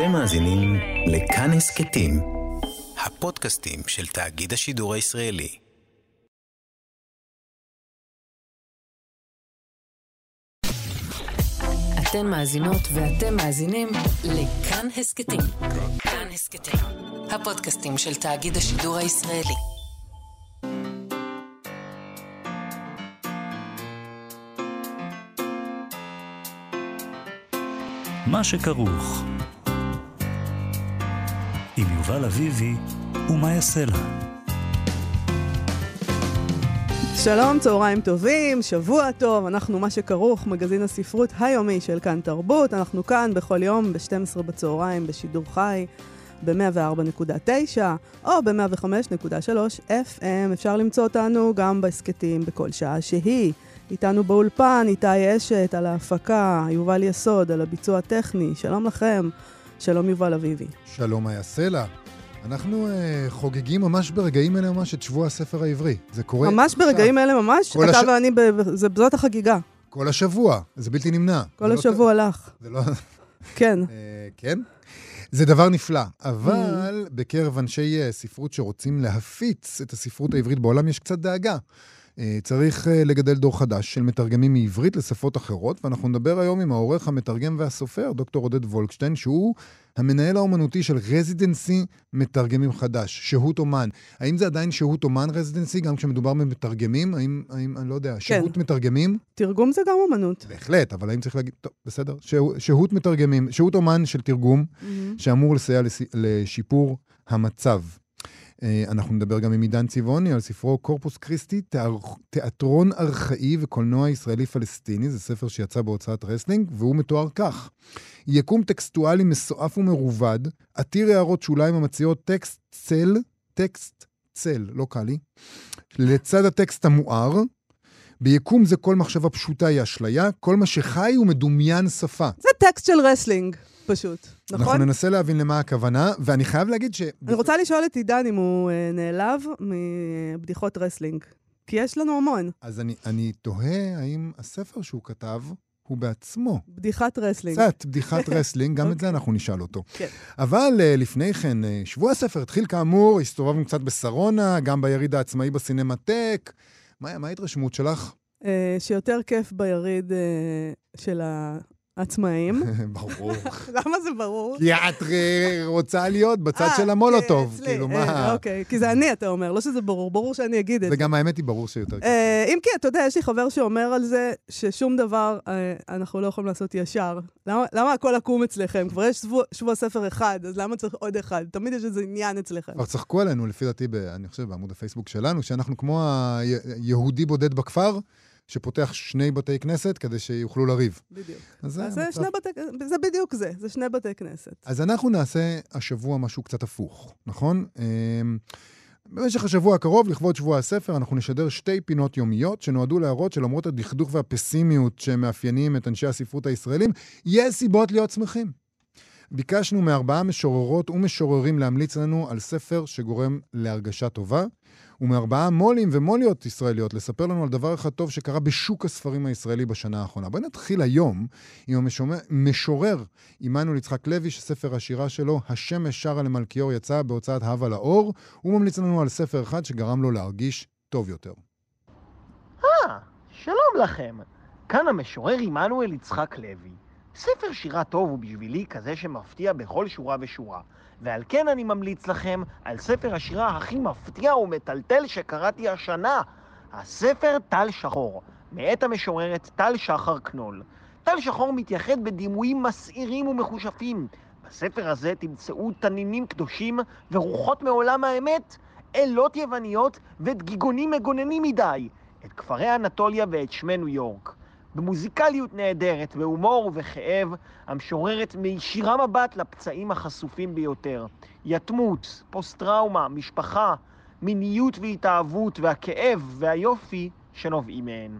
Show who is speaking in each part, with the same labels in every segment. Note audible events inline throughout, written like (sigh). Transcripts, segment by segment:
Speaker 1: אתם מאזינים לכאן הסכתים, הפודקאסטים של תאגיד השידור הישראלי.
Speaker 2: אתן מאזינות ואתם מאזינים לכאן הסכתים. כאן הסכתים, הפודקאסטים של תאגיד השידור הישראלי.
Speaker 3: מה שכרוך עם יובל אביבי ומה יעשה לה.
Speaker 4: שלום, צהריים טובים, שבוע טוב, אנחנו מה שכרוך, מגזין הספרות היומי של כאן תרבות. אנחנו כאן בכל יום ב-12 בצהריים בשידור חי ב-104.9 או ב-105.3 FM. אפשר למצוא אותנו גם בהסכתים בכל שעה שהיא. איתנו באולפן, איתי אשת על ההפקה, יובל יסוד על הביצוע הטכני. שלום לכם, שלום יובל אביבי.
Speaker 5: שלום איה סלע. אנחנו uh, חוגגים ממש ברגעים אלה ממש את שבוע הספר העברי. זה קורה...
Speaker 4: ממש עכשיו. ברגעים אלה ממש? אתה הש... ואני, ב... זה, זאת החגיגה.
Speaker 5: כל השבוע, זה בלתי נמנע.
Speaker 4: כל לא השבוע לא... הלך.
Speaker 5: זה לא... (laughs)
Speaker 4: כן. uh,
Speaker 5: כן? זה דבר נפלא, אבל mm. בקרב אנשי uh, ספרות שרוצים להפיץ את הספרות העברית בעולם יש קצת דאגה. אה, צריך אה, לגדל דור חדש של מתרגמים מעברית לשפות אחרות, ואנחנו נדבר היום עם העורך, המתרגם והסופר, דוקטור עודד וולקשטיין, שהוא המנהל האומנותי של residency מתרגמים חדש, שהות אומן. האם זה עדיין שהות אומן residency, גם כשמדובר במתרגמים? האם, האם אני לא יודע, כן. שהות מתרגמים?
Speaker 4: תרגום זה גם אומנות.
Speaker 5: בהחלט, אבל האם צריך להגיד, טוב, בסדר. שהות מתרגמים, שהות אומן של תרגום, mm-hmm. שאמור לסייע לש, לשיפור המצב. אה, אנחנו נדבר גם עם עידן צבעוני על ספרו קורפוס קריסטי, תיאטרון ארכאי וקולנוע ישראלי-פלסטיני, זה ספר שיצא בהוצאת רסלינג, והוא מתואר כך: יקום טקסטואלי מסועף ומרובד, עתיר הערות שוליים המציעות טקסט צל, טקסט צל, לא קל לי, לצד הטקסט המואר, ביקום זה כל מחשבה פשוטה היא אשליה, כל מה שחי הוא מדומיין שפה.
Speaker 4: זה טקסט של רסלינג. פשוט, נכון?
Speaker 5: אנחנו ננסה להבין למה הכוונה, ואני חייב להגיד ש...
Speaker 4: אני רוצה לשאול את עידן אם הוא אה, נעלב מבדיחות רסלינג, כי יש לנו המון.
Speaker 5: אז אני, אני תוהה האם הספר שהוא כתב... הוא בעצמו.
Speaker 4: בדיחת רסלינג.
Speaker 5: קצת בדיחת (laughs) רסלינג, גם אוקיי. את זה אוקיי. אנחנו נשאל אותו.
Speaker 4: כן.
Speaker 5: אבל אה, לפני כן, אה, שבוע הספר התחיל כאמור, הסתובבנו קצת בשרונה, גם ביריד העצמאי בסינמטק. מה, ההתרשמות שלך?
Speaker 4: Uh, שיותר כיף ביריד uh, של ה... עצמאים. (laughs)
Speaker 5: ברור. (laughs)
Speaker 4: למה זה ברור?
Speaker 5: כי את רוצה להיות בצד אה, של המולוטוב, כאילו, מה...
Speaker 4: אה, אוקיי, כי זה אני, אתה אומר, לא שזה ברור, ברור שאני אגיד את זה.
Speaker 5: וגם האמת היא ברור שיותר.
Speaker 4: אה, אם כי, אתה יודע, יש לי חבר שאומר על זה ששום דבר אנחנו לא יכולים לעשות ישר. למה הכל עקום אצלכם? כבר יש שבוע ספר אחד, אז למה צריך עוד אחד? תמיד יש איזה עניין אצלכם.
Speaker 5: כבר צחקו עלינו, לפי דעתי, אני חושב, בעמוד הפייסבוק שלנו, שאנחנו כמו היהודי בודד בכפר. שפותח שני בתי כנסת כדי שיוכלו לריב.
Speaker 4: בדיוק. אז זה, זה, שני בתי, זה בדיוק זה, זה שני בתי כנסת.
Speaker 5: אז אנחנו נעשה השבוע משהו קצת הפוך, נכון? אמ, במשך השבוע הקרוב, לכבוד שבוע הספר, אנחנו נשדר שתי פינות יומיות שנועדו להראות שלמרות הדכדוך והפסימיות שמאפיינים את אנשי הספרות הישראלים, יש סיבות להיות שמחים. ביקשנו מארבעה משוררות ומשוררים להמליץ לנו על ספר שגורם להרגשה טובה, ומארבעה מו"לים ומו"ליות ישראליות לספר לנו על דבר אחד טוב שקרה בשוק הספרים הישראלי בשנה האחרונה. בואי נתחיל היום עם המשורר עמנואל יצחק לוי, שספר השירה שלו, השמש שרה למלכיאור, יצא בהוצאת הווה לאור. הוא ממליץ לנו על ספר אחד שגרם לו להרגיש טוב יותר.
Speaker 6: אה, שלום לכם. כאן המשורר עמנואל יצחק לוי. ספר שירה טוב הוא בשבילי כזה שמפתיע בכל שורה ושורה. ועל כן אני ממליץ לכם על ספר השירה הכי מפתיע ומטלטל שקראתי השנה, הספר טל שחור, מאת המשוררת טל שחר קנול. טל שחור מתייחד בדימויים מסעירים ומחושפים. בספר הזה תמצאו תנינים קדושים ורוחות מעולם האמת, אלות יווניות ודגיגונים מגוננים מדי, את כפרי אנטוליה ואת שמי ניו יורק. במוזיקליות נהדרת, בהומור ובכאב, המשוררת מישירה מבט לפצעים החשופים ביותר. יתמות, פוסט-טראומה, משפחה, מיניות והתאהבות והכאב והיופי שנובעים מהן.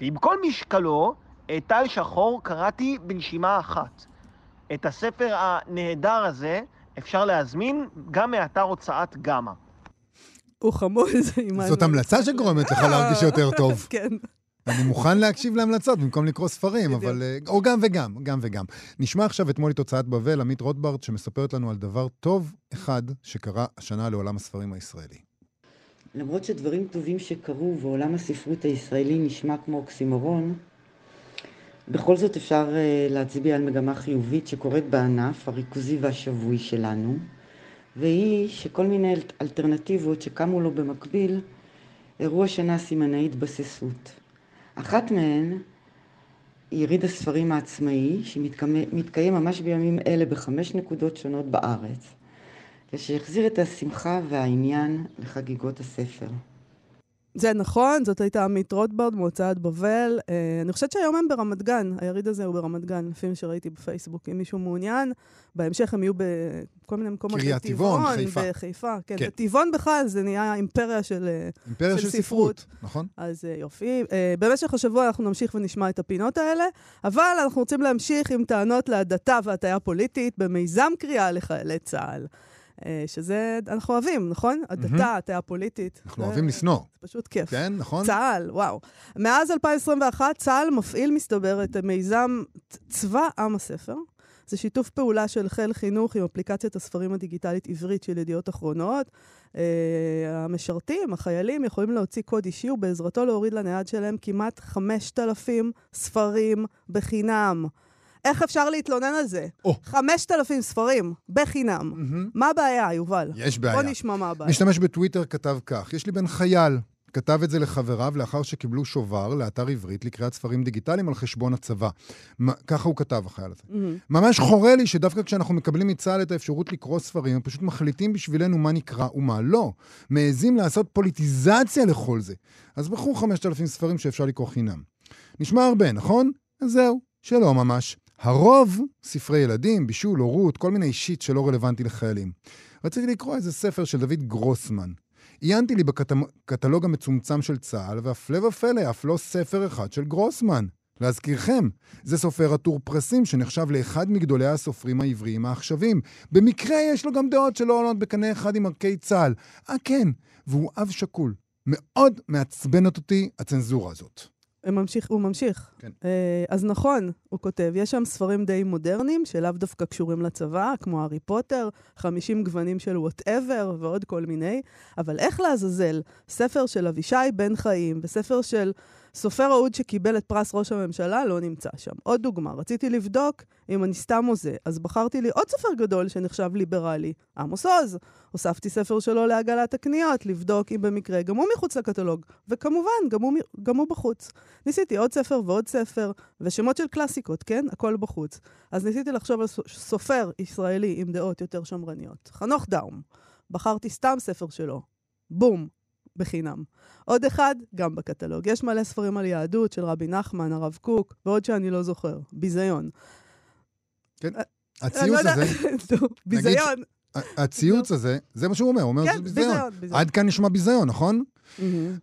Speaker 6: ועם כל משקלו, את טל שחור קראתי בנשימה אחת. את הספר הנהדר הזה אפשר להזמין גם מאתר הוצאת גמא.
Speaker 4: הוא חמוד.
Speaker 5: זאת המלצה שגורמת לך להרגיש יותר טוב. (laughs)
Speaker 4: כן.
Speaker 5: אני מוכן להקשיב להמלצות במקום לקרוא ספרים. אבל... אה, או גם וגם, גם וגם. נשמע עכשיו אתמול את הוצאת בבל, עמית רוטברט, שמספרת לנו על דבר טוב אחד שקרה השנה לעולם הספרים הישראלי.
Speaker 7: למרות שדברים טובים שקרו ועולם הספרות הישראלי נשמע כמו אוקסימורון, בכל זאת אפשר אה, להצביע על מגמה חיובית שקורית בענף הריכוזי והשבוי שלנו, והיא שכל מיני אל- אלטרנטיבות שקמו לו במקביל הראו השנה סימני התבססות. אחת מהן היא יריד הספרים העצמאי, שמתקיים ממש בימים אלה בחמש נקודות שונות בארץ, ושהחזיר את השמחה והעניין לחגיגות הספר.
Speaker 4: זה נכון, זאת הייתה עמית רוטברד מהוצאת בבל. אה, אני חושבת שהיום הם ברמת גן, היריד הזה הוא ברמת גן, לפי מה שראיתי בפייסבוק. אם מישהו מעוניין, בהמשך הם יהיו בכל מיני מקומות.
Speaker 5: קריית טבעון, חיפה.
Speaker 4: בחיפה, כן.
Speaker 5: כן.
Speaker 4: בטבעון בכלל זה נהיה אימפריה של... אה,
Speaker 5: אימפריה
Speaker 4: של
Speaker 5: של
Speaker 4: ספרות.
Speaker 5: ספרות, נכון?
Speaker 4: אז אה, יופי. במשך השבוע אנחנו נמשיך ונשמע את הפינות האלה, אבל אנחנו רוצים להמשיך עם טענות להדתה והטיה פוליטית במיזם קריאה לחיילי צה"ל. אה, שזה, אנחנו אוהבים, נכון? הדתה, הטיה פוליטית.
Speaker 5: אנחנו אוהבים לשנוא.
Speaker 4: זה פשוט כיף.
Speaker 5: כן, נכון?
Speaker 4: צה"ל, וואו. מאז 2021 צה"ל מפעיל, מסתבר, את המיזם צ- צבא עם הספר. זה שיתוף פעולה של חיל חינוך עם אפליקציית הספרים הדיגיטלית עברית של ידיעות אחרונות. Uh, המשרתים, החיילים, יכולים להוציא קוד אישי ובעזרתו להוריד לנייד שלהם כמעט 5,000 ספרים בחינם. איך אפשר להתלונן על זה?
Speaker 5: או.
Speaker 4: 5,000 ספרים בחינם.
Speaker 5: מהמם.
Speaker 4: מה הבעיה, יובל?
Speaker 5: יש
Speaker 4: בוא
Speaker 5: בעיה.
Speaker 4: נשמע מה הבעיה.
Speaker 5: משתמש בטוויטר כתב כך, יש לי בן חייל. כתב את זה לחבריו לאחר שקיבלו שובר לאתר עברית לקריאת ספרים דיגיטליים על חשבון הצבא. מה- ככה הוא כתב, החייל הזה.
Speaker 4: מהמם.
Speaker 5: ממש חורה לי שדווקא כשאנחנו מקבלים מצה"ל את האפשרות לקרוא ספרים, הם פשוט מחליטים בשבילנו מה נקרא ומה לא. מעזים לעשות פוליטיזציה לכל זה. אז בחרו 5,000 ספרים שאפשר לקרוא חינם. נשמע הרבה, נכון? אז זהו, שלא ממש. הרוב ספרי ילדים, בישול, הורות, כל מיני שיט שלא רלוונטי לחיילים. רציתי לקרוא איזה ספר של דוד גרוסמן. עיינתי לי בקטלוג המצומצם של צה"ל, והפלא ופלא, אף לא ספר אחד של גרוסמן. להזכירכם, זה סופר עטור פרסים שנחשב לאחד מגדולי הסופרים העבריים העכשווים. במקרה יש לו גם דעות שלא עולות בקנה אחד עם ערכי צה"ל. אה, כן, והוא אב שכול. מאוד מעצבנת אותי הצנזורה הזאת.
Speaker 4: ממשיך, הוא ממשיך.
Speaker 5: כן.
Speaker 4: אה, אז נכון, הוא כותב, יש שם ספרים די מודרניים, שלאו דווקא קשורים לצבא, כמו הארי פוטר, 50 גוונים של whatever ועוד כל מיני, אבל איך לעזאזל, ספר של אבישי בן חיים וספר של סופר אהוד שקיבל את פרס ראש הממשלה לא נמצא שם. עוד דוגמה, רציתי לבדוק אם אני סתם הוזה, אז בחרתי לי עוד סופר גדול שנחשב ליברלי, עמוס עוז. הוספתי ספר שלו לעגלת הקניות, לבדוק אם במקרה גם הוא מחוץ לקטלוג, וכמובן, גם הוא, גם הוא בחוץ. ניסיתי עוד ספר ועוד ספר, ושמות של קלאסיקות, כן? הכל בחוץ. אז ניסיתי לחשוב על סו- סופר ישראלי עם דעות יותר שמרניות. חנוך דאום. בחרתי סתם ספר שלו. בום. בחינם. עוד אחד, גם בקטלוג. יש מלא ספרים על יהדות של רבי נחמן, הרב קוק, ועוד שאני לא זוכר. ביזיון. אני לא
Speaker 5: הציוץ
Speaker 4: יודע-
Speaker 5: הזה, (laughs)
Speaker 4: ביזיון.
Speaker 5: הציוץ הזה, זה מה שהוא אומר, הוא אומר
Speaker 4: כן,
Speaker 5: שזה ביזיון.
Speaker 4: ביזיון.
Speaker 5: עד כאן נשמע ביזיון, נכון?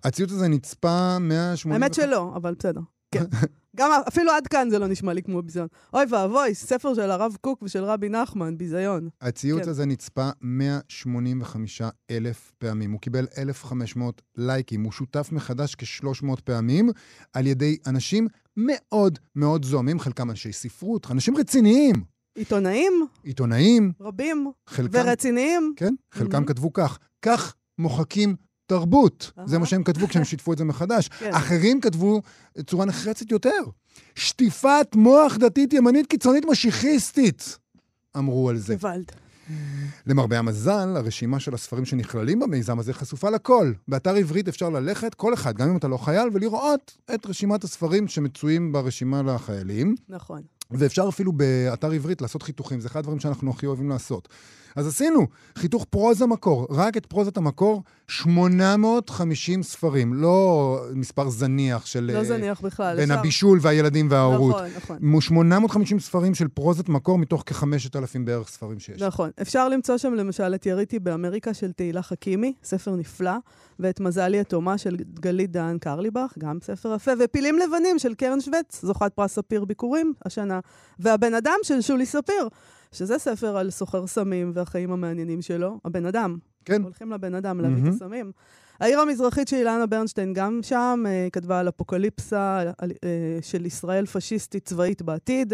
Speaker 5: הציוץ הזה נצפה 180...
Speaker 4: האמת שלא, אבל בסדר. כן. (laughs) גם אפילו עד כאן זה לא נשמע לי כמו ביזיון. אוי ואבוי, ספר של הרב קוק ושל רבי נחמן, ביזיון.
Speaker 5: הציוץ
Speaker 4: כן.
Speaker 5: הזה נצפה 185 אלף פעמים. הוא קיבל 1,500 לייקים. הוא שותף מחדש כ-300 פעמים על ידי אנשים מאוד מאוד זוהמים, חלקם אנשי ספרות, אנשים רציניים,
Speaker 4: עיתונאים
Speaker 5: עיתונאים,
Speaker 4: רבים
Speaker 5: חלקם...
Speaker 4: ורציניים.
Speaker 5: כן, חלקם
Speaker 4: מהמם.
Speaker 5: כתבו כך, כך מוחקים תרבות. זה. מה שהם כתבו כשהם שיתפו את זה מחדש. (laughs)
Speaker 4: כן.
Speaker 5: אחרים כתבו צורה נחרצת יותר. שטיפת מוח דתית ימנית קיצונית משיחיסטית, אמרו על זה.
Speaker 4: גוואלד.
Speaker 5: למרבה המזל, הרשימה של הספרים שנכללים במיזם הזה חשופה לכל. באתר עברית אפשר ללכת, כל אחד, גם אם אתה לא חייל, ולראות את רשימת הספרים שמצויים ברשימה לחיילים.
Speaker 4: נכון.
Speaker 5: ואפשר אפילו באתר עברית לעשות חיתוכים, זה אחד הדברים שאנחנו הכי אוהבים לעשות. אז עשינו חיתוך פרוזה מקור, רק את פרוזת המקור, 850 ספרים, לא מספר זניח של...
Speaker 4: לא זניח בכלל.
Speaker 5: בין
Speaker 4: אפשר-
Speaker 5: הבישול והילדים וההורות.
Speaker 4: נכון, נכון.
Speaker 5: 850 ספרים של פרוזת מקור מתוך כ-5,000 בערך ספרים שיש.
Speaker 4: נכון. אפשר למצוא שם למשל את יריתי באמריקה של תהילה חכימי, ספר נפלא, ואת מזלי התומה של גלית דהן קרליבך, גם ספר יפה, ופילים לבנים של קרן שווץ, זוכת פרס ספיר ביקורים השנה, והבן אדם של שולי ספיר, שזה ספר על סוחר סמים והחיים המעניינים שלו, הבן אדם.
Speaker 5: כן.
Speaker 4: הולכים לבן אדם להביא את
Speaker 5: מהמם.
Speaker 4: הסמים. העיר המזרחית של אילנה ברנשטיין גם שם, אה, כתבה על אפוקליפסה אה, של ישראל פשיסטית צבאית בעתיד.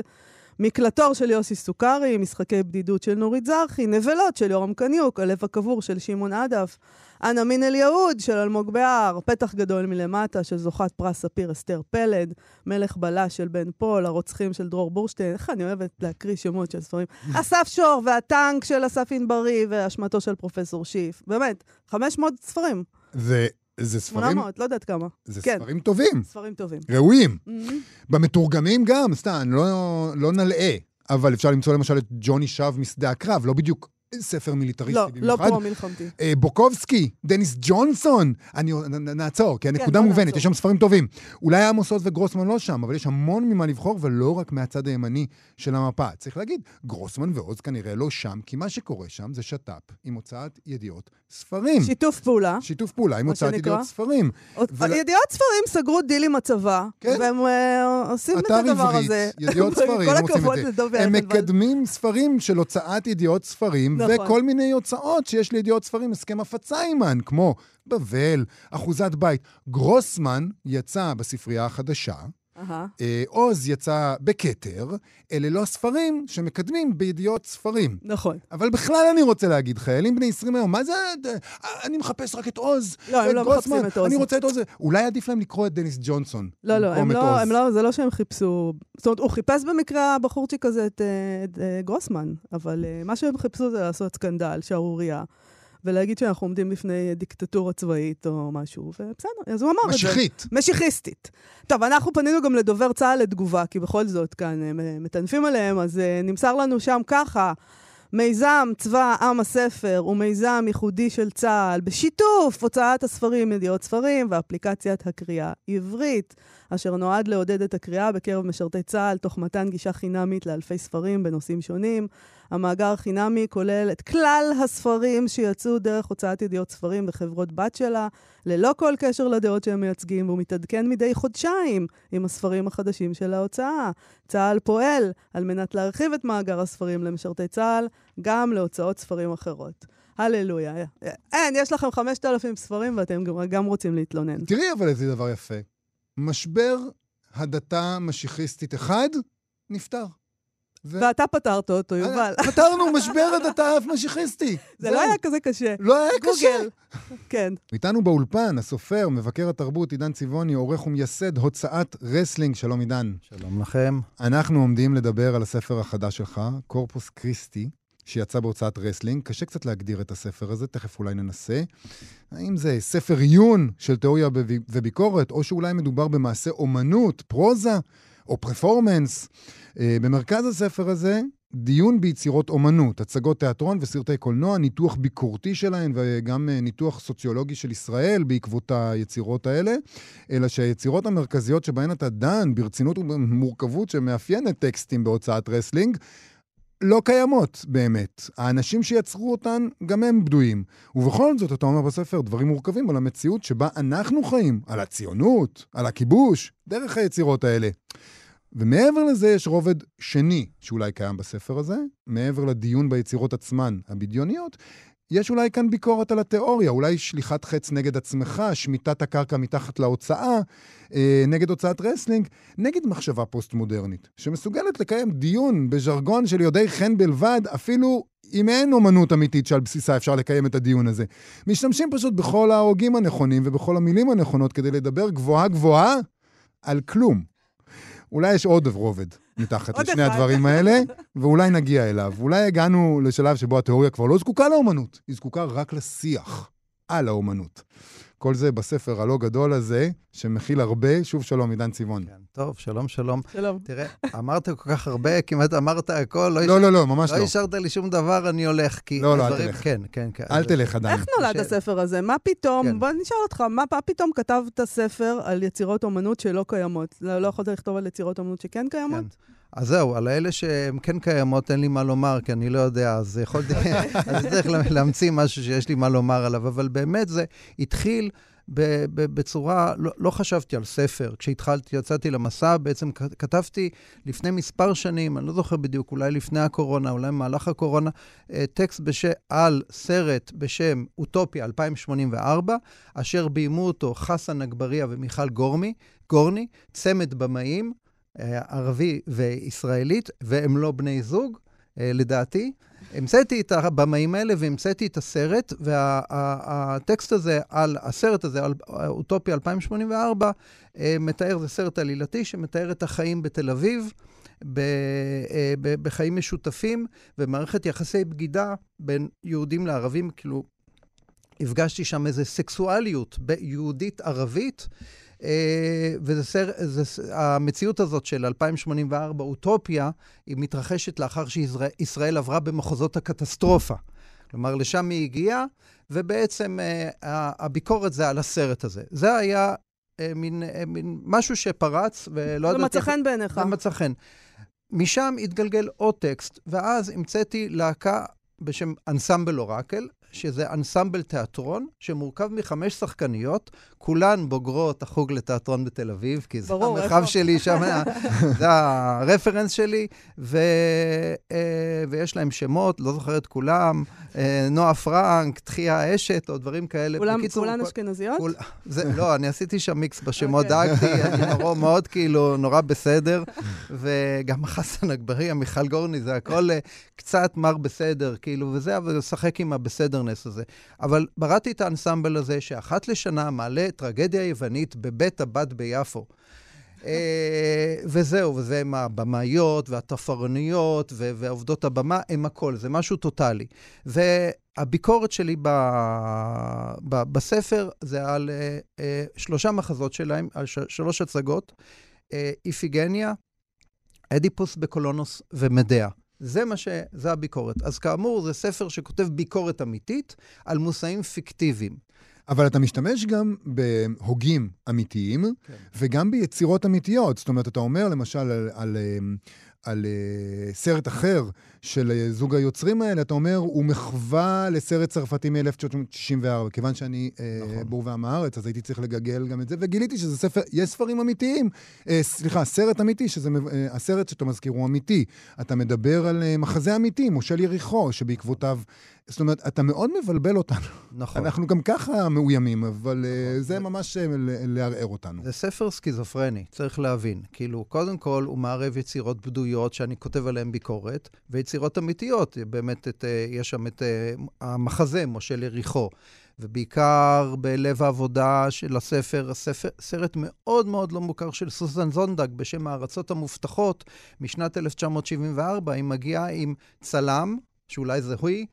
Speaker 4: מקלטור של יוסי סוכרי, משחקי בדידות של נורית זרחי, נבלות של יורם קניוק, הלב הקבור של שמעון עדף, אנה מן אל יהוד של אלמוג בהר, פתח גדול מלמטה של זוכת פרס ספיר אסתר פלד, מלך בלש של בן פול, הרוצחים של דרור בורשטיין, איך אני אוהבת להקריא שמות של ספרים. (laughs) אסף שור והטנק של אסף ענברי ואשמתו של פרופסור שיף. באמת, 500 ספרים.
Speaker 5: זה, זה ספרים...
Speaker 4: 800, לא יודעת כמה.
Speaker 5: זה
Speaker 4: כן.
Speaker 5: ספרים טובים,
Speaker 4: ספרים טובים.
Speaker 5: ראויים.
Speaker 4: Mhm.
Speaker 5: במתורגמים גם, סתם, לא, לא נלאה. אבל אפשר למצוא למשל את ג'וני שב משדה הקרב, לא בדיוק ספר מיליטריסטי
Speaker 4: לא, לא
Speaker 5: במיוחד.
Speaker 4: פרו-מלחמתי.
Speaker 5: אה, בוקובסקי, דניס ג'ונסון, אני, נ- נעצור, כי הנקודה
Speaker 4: בוא
Speaker 5: מובנת,
Speaker 4: נעצור.
Speaker 5: יש שם ספרים טובים. אולי עמוס וגרוסמן לא שם, אבל יש המון ממה לבחור, ולא רק מהצד הימני של המפה. צריך להגיד, גרוסמן ועוז כנראה לא שם, כי מה שקורה שם זה שת"פ עם הוצאת ידיעות ספרים.
Speaker 4: שיתוף פעולה.
Speaker 5: שיתוף פעולה עם הוצאת. ידיעות ספרים. ול-
Speaker 4: ידיעות ספרים סגרו דיל עם הצבא,
Speaker 5: כן.
Speaker 4: והם אה, עושים את
Speaker 5: אתר
Speaker 4: הדבר
Speaker 5: עברית,
Speaker 4: הזה.
Speaker 5: ידיעות (laughs) ספרים,
Speaker 4: כל הכבוד. לדובי
Speaker 5: הם. מקדמים ספרים של הוצאת ידיעות ספרים,
Speaker 4: נכון.
Speaker 5: וכל מיני הוצאות שיש לידיעות ספרים, הסכם הפצה עימן, כמו בבל, אחוזת בית. גרוסמן יצא בספרייה החדשה, עוז יצא בכתר, אלה לא הספרים שמקדמים בידיעות ספרים.
Speaker 4: נכון.
Speaker 5: אבל בכלל אני רוצה להגיד, חיילים בני 20 היום, מה זה... אה, אני מחפש רק את עוז.
Speaker 4: לא, הם לא מחפשים את עוז.
Speaker 5: אני רוצה את עוז. אולי עדיף להם לקרוא את דניס ג'ונסון.
Speaker 4: לא, לא, הם לא. הם לא, זה לא שהם חיפשו... זאת אומרת, הוא חיפש במקרה הבחורצ'יק הזה את, אה, אה, גרוסמן, אבל אה, מה שהם חיפשו זה לעשות סקנדל, שערורייה, ולהגיד שאנחנו עומדים בפני דיקטטורה צבאית או משהו, ובסדר, אז הוא אמר את זה.
Speaker 5: משיחית.
Speaker 4: משיחיסטית. טוב, אנחנו פנינו גם לדובר צה"ל לתגובה, כי בכל זאת כאן הם אה, מטנפים עליהם, אז uh, נמסר לנו שם ככה, מיזם צבא עם הספר הוא מיזם ייחודי של צה"ל, בשיתוף הוצאת הספרים ידיעות ספרים ואפליקציית הקריאה עברית, אשר נועד לעודד את הקריאה בקרב משרתי צה"ל, תוך מתן גישה חינמית לאלפי ספרים בנושאים שונים. המאגר החינמי כולל את כלל הספרים שיצאו דרך הוצאת ידיעות ספרים בחברות בת שלה, ללא כל קשר לדעות שהם מייצגים, והוא מתעדכן מדי חודשיים עם הספרים החדשים של ההוצאה. צה"ל פועל על מנת להרחיב את מאגר הספרים למשרתי צה"ל, גם להוצאות ספרים אחרות. הללויה. אין, יש לכם 5,000 ספרים ואתם גם רוצים להתלונן.
Speaker 5: תראי אבל איזה דבר יפה. משבר הדתה משיחיסטית אחד, נפתר. ו-
Speaker 4: ואתה פתרת אותו, יובל.
Speaker 5: פתרנו (laughs) משבר הדתה משיחיסטי.
Speaker 4: זה. לא היה כזה קשה.
Speaker 5: לא היה קשה.
Speaker 4: גוגל. (laughs) כן.
Speaker 5: איתנו באולפן, הסופר, מבקר התרבות, עידן צבעוני, עורך ומייסד הוצאת רסלינג. שלום עידן.
Speaker 8: שלום לכם.
Speaker 5: אנחנו עומדים לדבר על הספר החדש שלך, קורפוס קריסטי, שיצא בהוצאת רסלינג. קשה קצת להגדיר את הספר הזה, תכף אולי ננסה. האם זה ספר עיון של תיאוריה וביקורת, או שאולי מדובר במעשה אומנות, פרוזה, או פרפורמנס. אה, במרכז הספר הזה, דיון ביצירות אומנות, הצגות תיאטרון וסרטי קולנוע, ניתוח ביקורתי שלהן וגם אה, ניתוח סוציולוגי של ישראל בעקבות היצירות האלה, אלא שהיצירות המרכזיות שבהן אתה דן ברצינות ובמורכבות שמאפיינת טקסטים בהוצאת רסלינג, לא קיימות באמת. האנשים שיצרו אותן, גם הם בדויים. ובכל זאת, אתה אומר בספר דברים מורכבים על המציאות שבה אנחנו חיים, על הציונות, על הכיבוש, דרך היצירות האלה. ומעבר לזה יש רובד שני שאולי קיים בספר הזה, מעבר לדיון ביצירות עצמן, הבדיוניות, יש אולי כאן ביקורת על התיאוריה, אולי שליחת חץ נגד עצמך, שמיטת הקרקע מתחת להוצאה, אה, נגד הוצאת רסלינג, נגד מחשבה פוסט-מודרנית, שמסוגלת לקיים דיון בז'רגון של יודעי חן בלבד, אפילו אם אין אומנות אמיתית שעל בסיסה אפשר לקיים את הדיון הזה. משתמשים פשוט בכל ההוגים הנכונים ובכל המילים הנכונות כדי לדבר גבוהה גבוהה על כלום. אולי יש עוד רובד מתחת לשני
Speaker 4: אחד.
Speaker 5: הדברים האלה, ואולי נגיע אליו. אולי הגענו לשלב שבו התיאוריה כבר לא זקוקה לאומנות, היא זקוקה רק לשיח על האומנות. כל זה בספר הלא גדול הזה, שמכיל הרבה. שוב שלום, עידן צבעון.
Speaker 8: כן, טוב, שלום, שלום.
Speaker 4: שלום.
Speaker 8: תראה, אמרת כל כך הרבה, כמעט אמרת הכל, לא,
Speaker 5: לא, לא, לא, ממש
Speaker 8: לא
Speaker 5: לא.
Speaker 8: השארת לי שום דבר, אני הולך, כי
Speaker 5: לא, לא, אל תלך.
Speaker 8: כן, כן, כן.
Speaker 5: אל תלך עדיין.
Speaker 4: איך נולד. הספר הזה? מה פתאום,
Speaker 8: כן.
Speaker 4: בוא נשאל אותך, מה פתאום כתבת ספר על יצירות אומנות שלא קיימות? לא לא יכולת לכתוב על יצירות אומנות שכן קיימות?
Speaker 8: אז זהו, על האלה שהן כן קיימות, אין לי מה לומר, כי אני לא יודע, אז יכולתי, (laughs) אז צריך לה- להמציא משהו שיש לי מה לומר עליו, אבל באמת זה התחיל בצורה, לא, לא חשבתי על ספר. כשהתחלתי, יצאתי למסע, בעצם כתבתי לפני מספר שנים, אני לא זוכר בדיוק, אולי לפני הקורונה, אולי במהלך הקורונה, אה, טקסט בש... על סרט בשם אוטופיה 2084, אשר ביימו אותו חסן אגבריה ומיכל גורמי, גורני, צמד במאים, ערבי וישראלית, והם לא בני זוג, אה, לדעתי. המצאתי את הבמאים האלה והמצאתי את הסרט, והטקסט הזה על, הסרט הזה, על אוטופיה 2084, אה, מתאר, זה סרט עלילתי שמתאר את החיים בתל אביב. ב, אה, ב, בחיים משותפים ומערכת יחסי בגידה בין יהודים לערבים, כאילו, הפגשתי שם איזו סקסואליות יהודית-ערבית, וזה סר, זה, המציאות הזאת של 2084, אוטופיה, היא מתרחשת לאחר שישראל עברה במחוזות הקטסטרופה. כלומר, לשם היא הגיעה, ובעצם אה, הביקורת זה על הסרט הזה. זה היה אה, מין, מין משהו שפרץ, ולא
Speaker 4: ידעתי... ומצא חן בעיניך.
Speaker 8: ומצא חן. משם התגלגל עוד טקסט, ואז המצאתי להקה בשם אנסמבל אורקל, שזה אנסמבל תיאטרון שמורכב מחמש שחקניות, כולן בוגרות החוג לתיאטרון בתל אביב, כי זה ברור, המרחב איפה? שלי שם, זה הרפרנס שלי, ו, אה, ויש להם שמות, לא זוכר את כולם, אה, נועה פרנק, תחייה אשת, או דברים כאלה.
Speaker 4: כולם, בקיצור, כולן אשכנזיות? כול,
Speaker 8: זה, לא, אני עשיתי שם מיקס בשמות, okay. אוקיי. דאגתי, אני (laughs) נורא, מאוד כאילו, נורא בסדר, וגם חסן אגברי, מיכל גורני, זה הכל אה, קצת מר בסדר, כאילו, וזה, אבל לשחק עם הבסדרנס הזה. אבל בראתי את האנסמבל הזה, שאחת לשנה מעלה טרגדיה יוונית בבית הבד ביפו. אה, וזהו, וזה עם הבמאיות והתפרניות ועובדות הבמה, הם הכל, זה משהו טוטאלי. והביקורת שלי ב, ב, בספר זה על uh, uh, שלושה מחזות שלהם, על ש, שלוש הצגות, uh, איפיגניה, אדיפוס בקולונוס ומדיה. זה מה ש... זה הביקורת. אז כאמור, זה ספר שכותב ביקורת אמיתית על מושאים פיקטיביים.
Speaker 5: אבל אתה משתמש גם בהוגים אמיתיים, כן. וגם ביצירות אמיתיות. זאת אומרת, אתה אומר למשל על, על, על uh, סרט אחר של uh, זוג היוצרים האלה, אתה אומר, הוא מחווה לסרט צרפתי מ-1964. כיוון שאני uh, נכון. בור ועם הארץ, אז הייתי צריך לגגל גם את זה, וגיליתי שזה ספר, יש ספרים אמיתיים. Uh, סליחה, סרט אמיתי, שזה, uh, הסרט שאתה מזכיר הוא אמיתי. אתה מדבר על uh, מחזה אמיתי, מושל יריחו, שבעקבותיו... זאת אומרת, אתה מאוד מבלבל אותנו. נכון. אנחנו גם ככה מאוימים, אבל נכון. זה ממש לערער אותנו.
Speaker 8: זה ספר סכיזופרני, צריך להבין. כאילו, קודם כל, הוא מערב יצירות בדויות שאני כותב עליהן ביקורת, ויצירות אמיתיות. באמת, את, יש שם את המחזה, משה יריחו. ובעיקר בלב העבודה של הספר, הספר, סרט מאוד מאוד לא מוכר של סוזן זונדג בשם הארצות המובטחות משנת 1974. היא מגיעה עם צלם שאולי זה היא,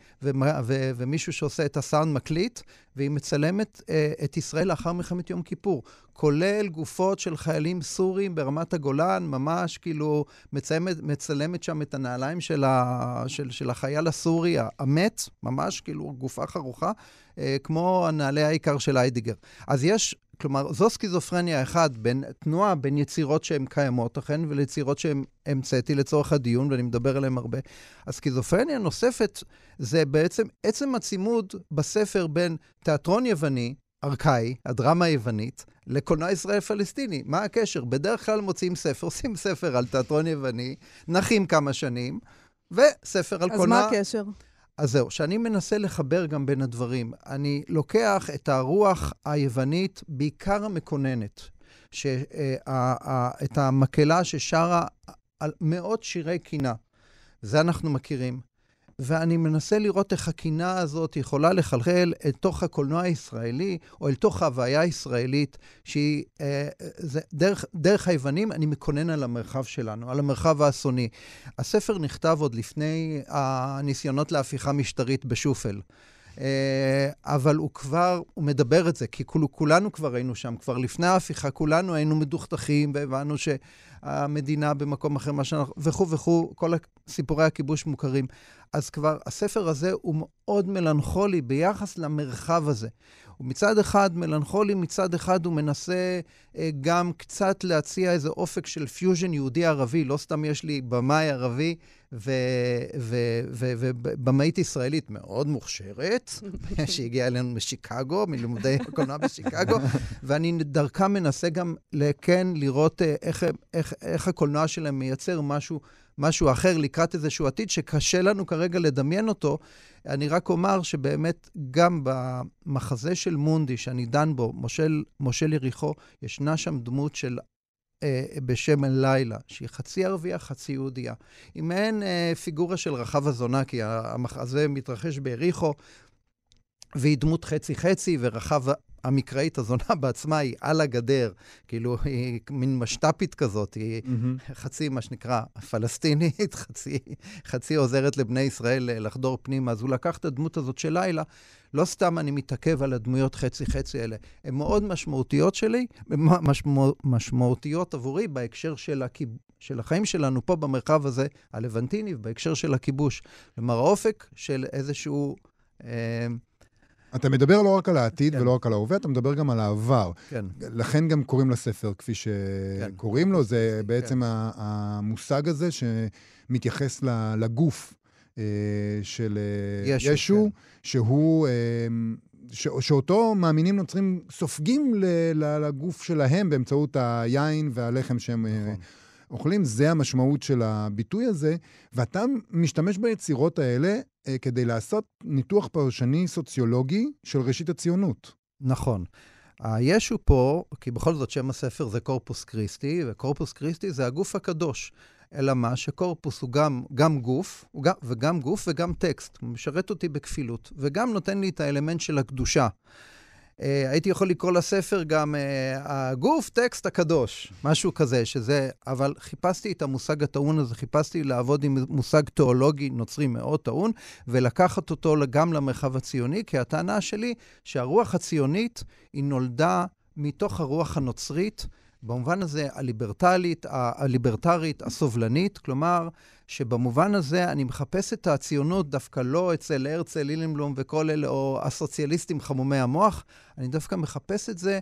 Speaker 8: ומישהו שעושה את הסאונד מקליט, והיא מצלמת אה, את ישראל לאחר מלחמת יום כיפור, כולל גופות של חיילים סורים ברמת הגולן, ממש כאילו מצלמת, מצלמת שם את הנעליים של, ה, של, של החייל הסורי המת, ממש כאילו גופה חרוכה, אה, כמו הנעלי העיקר של איידיגר. אז יש כלומר, זו סכיזופרניה אחת, בין, תנועה בין יצירות שהן קיימות, אכן, וליצירות שהן המצאתי לצורך הדיון, ואני מדבר עליהן הרבה. הסכיזופרניה נוספת זה בעצם עצם הצימוד בספר בין תיאטרון יווני, ארכאי, הדרמה היוונית, לקולנוע ישראל פלסטיני. מה הקשר? בדרך כלל מוציאים ספר, (laughs) עושים ספר על תיאטרון יווני, נחים כמה שנים, וספר על קולנוע...
Speaker 4: אז מה הקשר?
Speaker 8: אז זהו, שאני מנסה לחבר גם בין הדברים. אני לוקח את הרוח היוונית, בעיקר המקוננת, ש, אה, את המקהלה ששרה על מאות שירי קינה. זה אנחנו מכירים. ואני מנסה לראות איך הקינה הזאת יכולה לחלחל אל תוך הקולנוע הישראלי, או אל תוך ההוויה הישראלית, שהיא, אה, זה, דרך, דרך היוונים, אני מקונן על המרחב שלנו, על המרחב האסוני. הספר נכתב עוד לפני הניסיונות להפיכה משטרית בשופל. אה, אבל הוא כבר, הוא מדבר את זה, כי כולנו כבר היינו שם, כבר לפני ההפיכה, כולנו היינו מדוכדכים והבנו ש... המדינה במקום אחר, מה שאנחנו, וכו' וכו', כל סיפורי הכיבוש מוכרים. אז כבר הספר הזה הוא מאוד מלנכולי ביחס למרחב הזה. הוא מצד אחד מלנכולי, מצד אחד הוא מנסה אה, גם קצת להציע איזה אופק של פיוז'ן יהודי-ערבי. לא סתם יש לי במאי ערבי ובמאית ישראלית מאוד מוכשרת, (laughs) שהגיעה אלינו משיקגו, מלימודי הקולנוע בשיקגו, ואני דרכה מנסה גם, כן, לראות אה, איך, איך, איך הקולנוע שלהם מייצר משהו. משהו אחר לקראת איזשהו עתיד שקשה לנו כרגע לדמיין אותו. אני רק אומר שבאמת גם במחזה של מונדי, שאני דן בו, מושל, מושל יריחו, ישנה שם דמות של אה, בשם אל-לילה, שהיא חצי ערבייה, חצי יהודייה. היא מעין אה, פיגורה של רחב הזונה, כי המחזה מתרחש ביריחו, והיא דמות חצי-חצי, ורחב המקראית הזונה (laughs) בעצמה היא על הגדר, כאילו היא מין משת"פית כזאת, היא mm-hmm. חצי, מה שנקרא, פלסטינית, (laughs) חצי, חצי עוזרת לבני ישראל לחדור פנימה. אז הוא לקח את הדמות הזאת של לילה. לא סתם אני מתעכב על הדמויות חצי-חצי האלה, הן מאוד משמעותיות שלי, משמע, משמעותיות עבורי בהקשר של, הכיב... של החיים שלנו פה במרחב הזה, הלבנטיני, בהקשר של הכיבוש. כלומר, האופק של איזשהו... אה,
Speaker 5: אתה מדבר לא רק על העתיד כן. ולא רק על ההווה, אתה מדבר גם על העבר. כן. לכן גם קוראים לספר כפי שקוראים כן. לו, זה כן. בעצם כן. המושג הזה שמתייחס לגוף אה, של אה, ישו, ישו כן. שהוא... אה, ש, שאותו מאמינים נוצרים סופגים לגוף שלהם באמצעות היין והלחם שהם נכון. אוכלים, זה המשמעות של הביטוי הזה, ואתה משתמש ביצירות האלה אה, כדי לעשות ניתוח פרשני סוציולוגי של ראשית הציונות.
Speaker 8: נכון. הישו פה, כי בכל זאת שם הספר זה קורפוס קריסטי, וקורפוס קריסטי זה הגוף הקדוש. אלא מה? שקורפוס הוא גם, גם גוף, הוא גם, וגם גוף וגם טקסט. הוא משרת אותי בכפילות, וגם נותן לי את האלמנט של הקדושה. Uh, הייתי יכול לקרוא לספר גם uh, הגוף, טקסט הקדוש, משהו כזה, שזה, אבל חיפשתי את המושג הטעון הזה, חיפשתי לעבוד עם מושג תיאולוגי נוצרי מאוד טעון, ולקחת אותו גם למרחב הציוני, כי הטענה שלי שהרוח הציונית היא נולדה מתוך הרוח הנוצרית, במובן הזה הליברטלית, הליברטרית, הסובלנית, כלומר, שבמובן הזה אני מחפש את הציונות דווקא לא אצל הרצל, לילנבלום וכל אלה, או הסוציאליסטים חמומי המוח, אני דווקא מחפש את זה,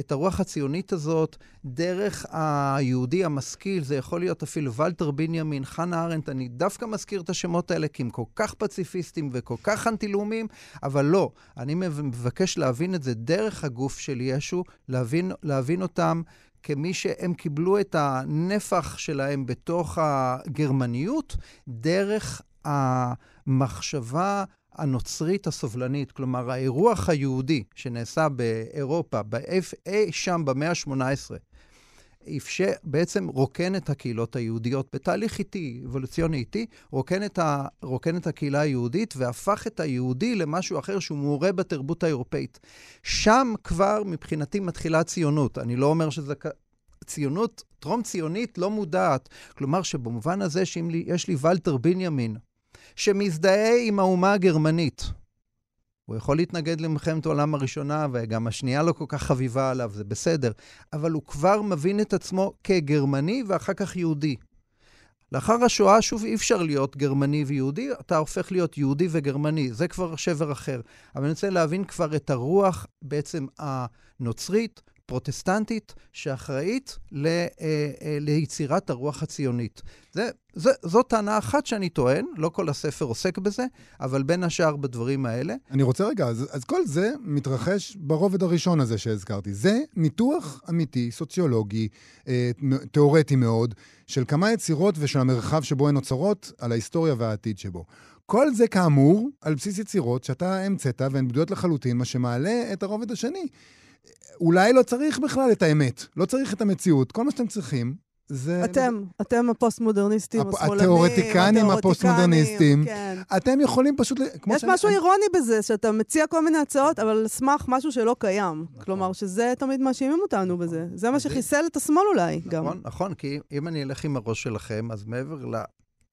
Speaker 8: את הרוח הציונית הזאת, דרך היהודי המשכיל, זה יכול להיות אפילו ולטר בנימין, חנה ארנדט, אני דווקא מזכיר את השמות האלה כי הם כל כך פציפיסטים וכל כך אנטי-לאומיים, אבל לא, אני מבקש להבין את זה דרך הגוף של ישו, להבין, להבין אותם כמי שהם קיבלו את הנפח שלהם בתוך הגרמניות דרך המחשבה הנוצרית הסובלנית, כלומר האירוח היהודי שנעשה באירופה, אי שם במאה ה-18, אפשר, בעצם רוקן את הקהילות היהודיות בתהליך איטי, אבולוציוני איטי, רוקן את, ה, רוקן את הקהילה היהודית והפך את היהודי למשהו אחר שהוא מעורה בתרבות האירופאית. שם כבר מבחינתי מתחילה הציונות. אני לא אומר שזה ציונות, טרום ציונית לא מודעת. כלומר שבמובן הזה שאם לי, לי ולטר בנימין, שמזדהה עם האומה הגרמנית, הוא יכול להתנגד למלחמת העולם הראשונה, וגם השנייה לא כל כך חביבה עליו, זה בסדר, אבל הוא כבר מבין את עצמו כגרמני ואחר כך יהודי. לאחר השואה, שוב, אי אפשר להיות גרמני ויהודי, אתה הופך להיות יהודי וגרמני, זה כבר שבר אחר. אבל אני רוצה להבין כבר את הרוח בעצם הנוצרית, פרוטסטנטית שאחראית ל, אה, אה, ליצירת הרוח הציונית. זה, זה, זו טענה אחת שאני טוען, לא כל הספר עוסק בזה, אבל בין השאר בדברים האלה.
Speaker 5: אני רוצה רגע, אז, אז כל זה מתרחש ברובד הראשון הזה שהזכרתי. זה ניתוח אמיתי, סוציולוגי, אה, תיאורטי מאוד, של כמה יצירות ושל המרחב שבו הן נוצרות, על ההיסטוריה והעתיד שבו. כל זה כאמור על בסיס יצירות שאתה המצאת והן בדויות לחלוטין, מה שמעלה את הרובד השני. אולי לא צריך בכלל את האמת, לא צריך את המציאות. כל מה שאתם צריכים זה...
Speaker 4: אתם, אתם הפוסט-מודרניסטים, הפ...
Speaker 5: השמאלנים, התיאורטיקנים הפוסט-מודרניסטים. כן. אתם יכולים פשוט...
Speaker 4: יש משהו אני... אירוני בזה, שאתה מציע כל מיני הצעות, אבל על סמך משהו שלא קיים. נכון. כלומר, שזה תמיד מאשימים אותנו נכון. בזה. זה מה שחיסל את השמאל אולי,
Speaker 8: נכון,
Speaker 4: גם.
Speaker 8: נכון, נכון, כי אם אני אלך עם הראש שלכם, אז מעבר ל...